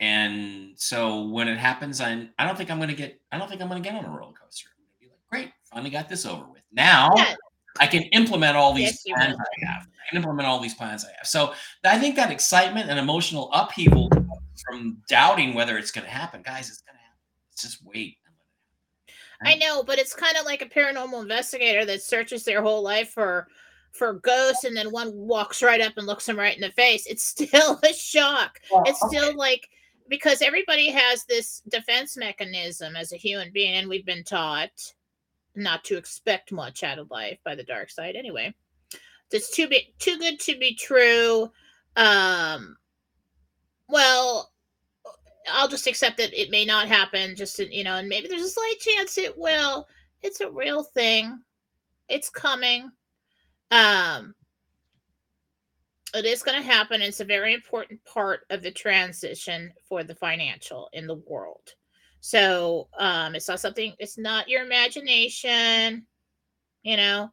Speaker 1: And so when it happens, I I don't think I'm going to get I don't think I'm going to get on a roller coaster. I'm going to be like, great, finally got this over with. Now
Speaker 2: Yeah.
Speaker 1: I can implement all these
Speaker 2: Yes,
Speaker 1: plans. I have. I can implement all these plans I have. So I think that excitement and emotional upheaval from doubting whether it's going to happen, guys, it's going to happen. Let's just wait. and let it
Speaker 2: I know, but it's kind of like a paranormal investigator that searches their whole life for for ghosts, and then one walks right up and looks them right in the face. It's still a shock.
Speaker 1: happen.
Speaker 2: It's still like because everybody has this defense mechanism as a human being, and we've been taught not to expect much out of life by the dark side anyway. It's too be too good to be true. Um well, I'll just accept that it may not happen, just to, you know, and maybe there's a slight chance it will. It's a real thing. It's coming. Um it is going to happen. It's a very important part of the transition for the financial in the world. So um it's not something it's not your imagination, you know.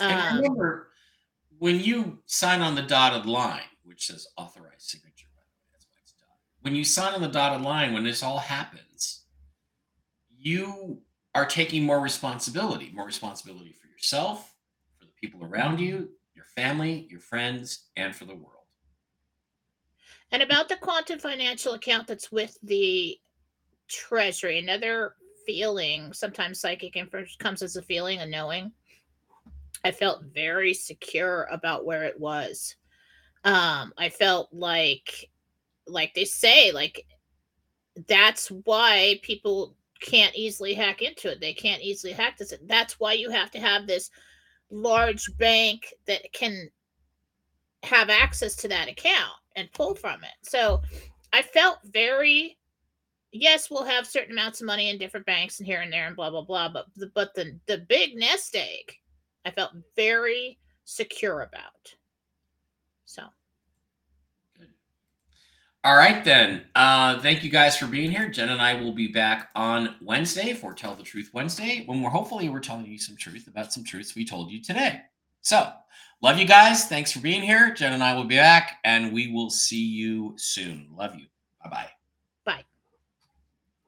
Speaker 2: Um
Speaker 1: remember, when you sign on the dotted line, which says authorized signature, by the way, that's why it's dotted. When you sign on the dotted line, when this all happens, you are taking more responsibility, more responsibility for yourself, for the people around you, family, your friends, and for the world.
Speaker 2: And about the quantum financial account that's with the treasury, another feeling, sometimes psychic information comes as a feeling, a knowing. I felt very secure about where it was. Um, I felt like, like they say, like that's why people can't easily hack into it. They can't easily hack this. It. That's why you have to have this large bank that can have access to that account and pull from it. So I felt very yes, we'll have certain amounts of money in different banks and here and there and blah blah blah. But the but the the big nest egg, I felt very secure about. So
Speaker 1: All right, then. Uh, thank you guys for being here. Jen and I will be back on Wednesday for Tell the Truth Wednesday, when we're hopefully we're telling you some truth about some truths we told you today. So, love you guys. Thanks for being here. Jen and I will be back, and we will see you soon. Love you. Bye bye.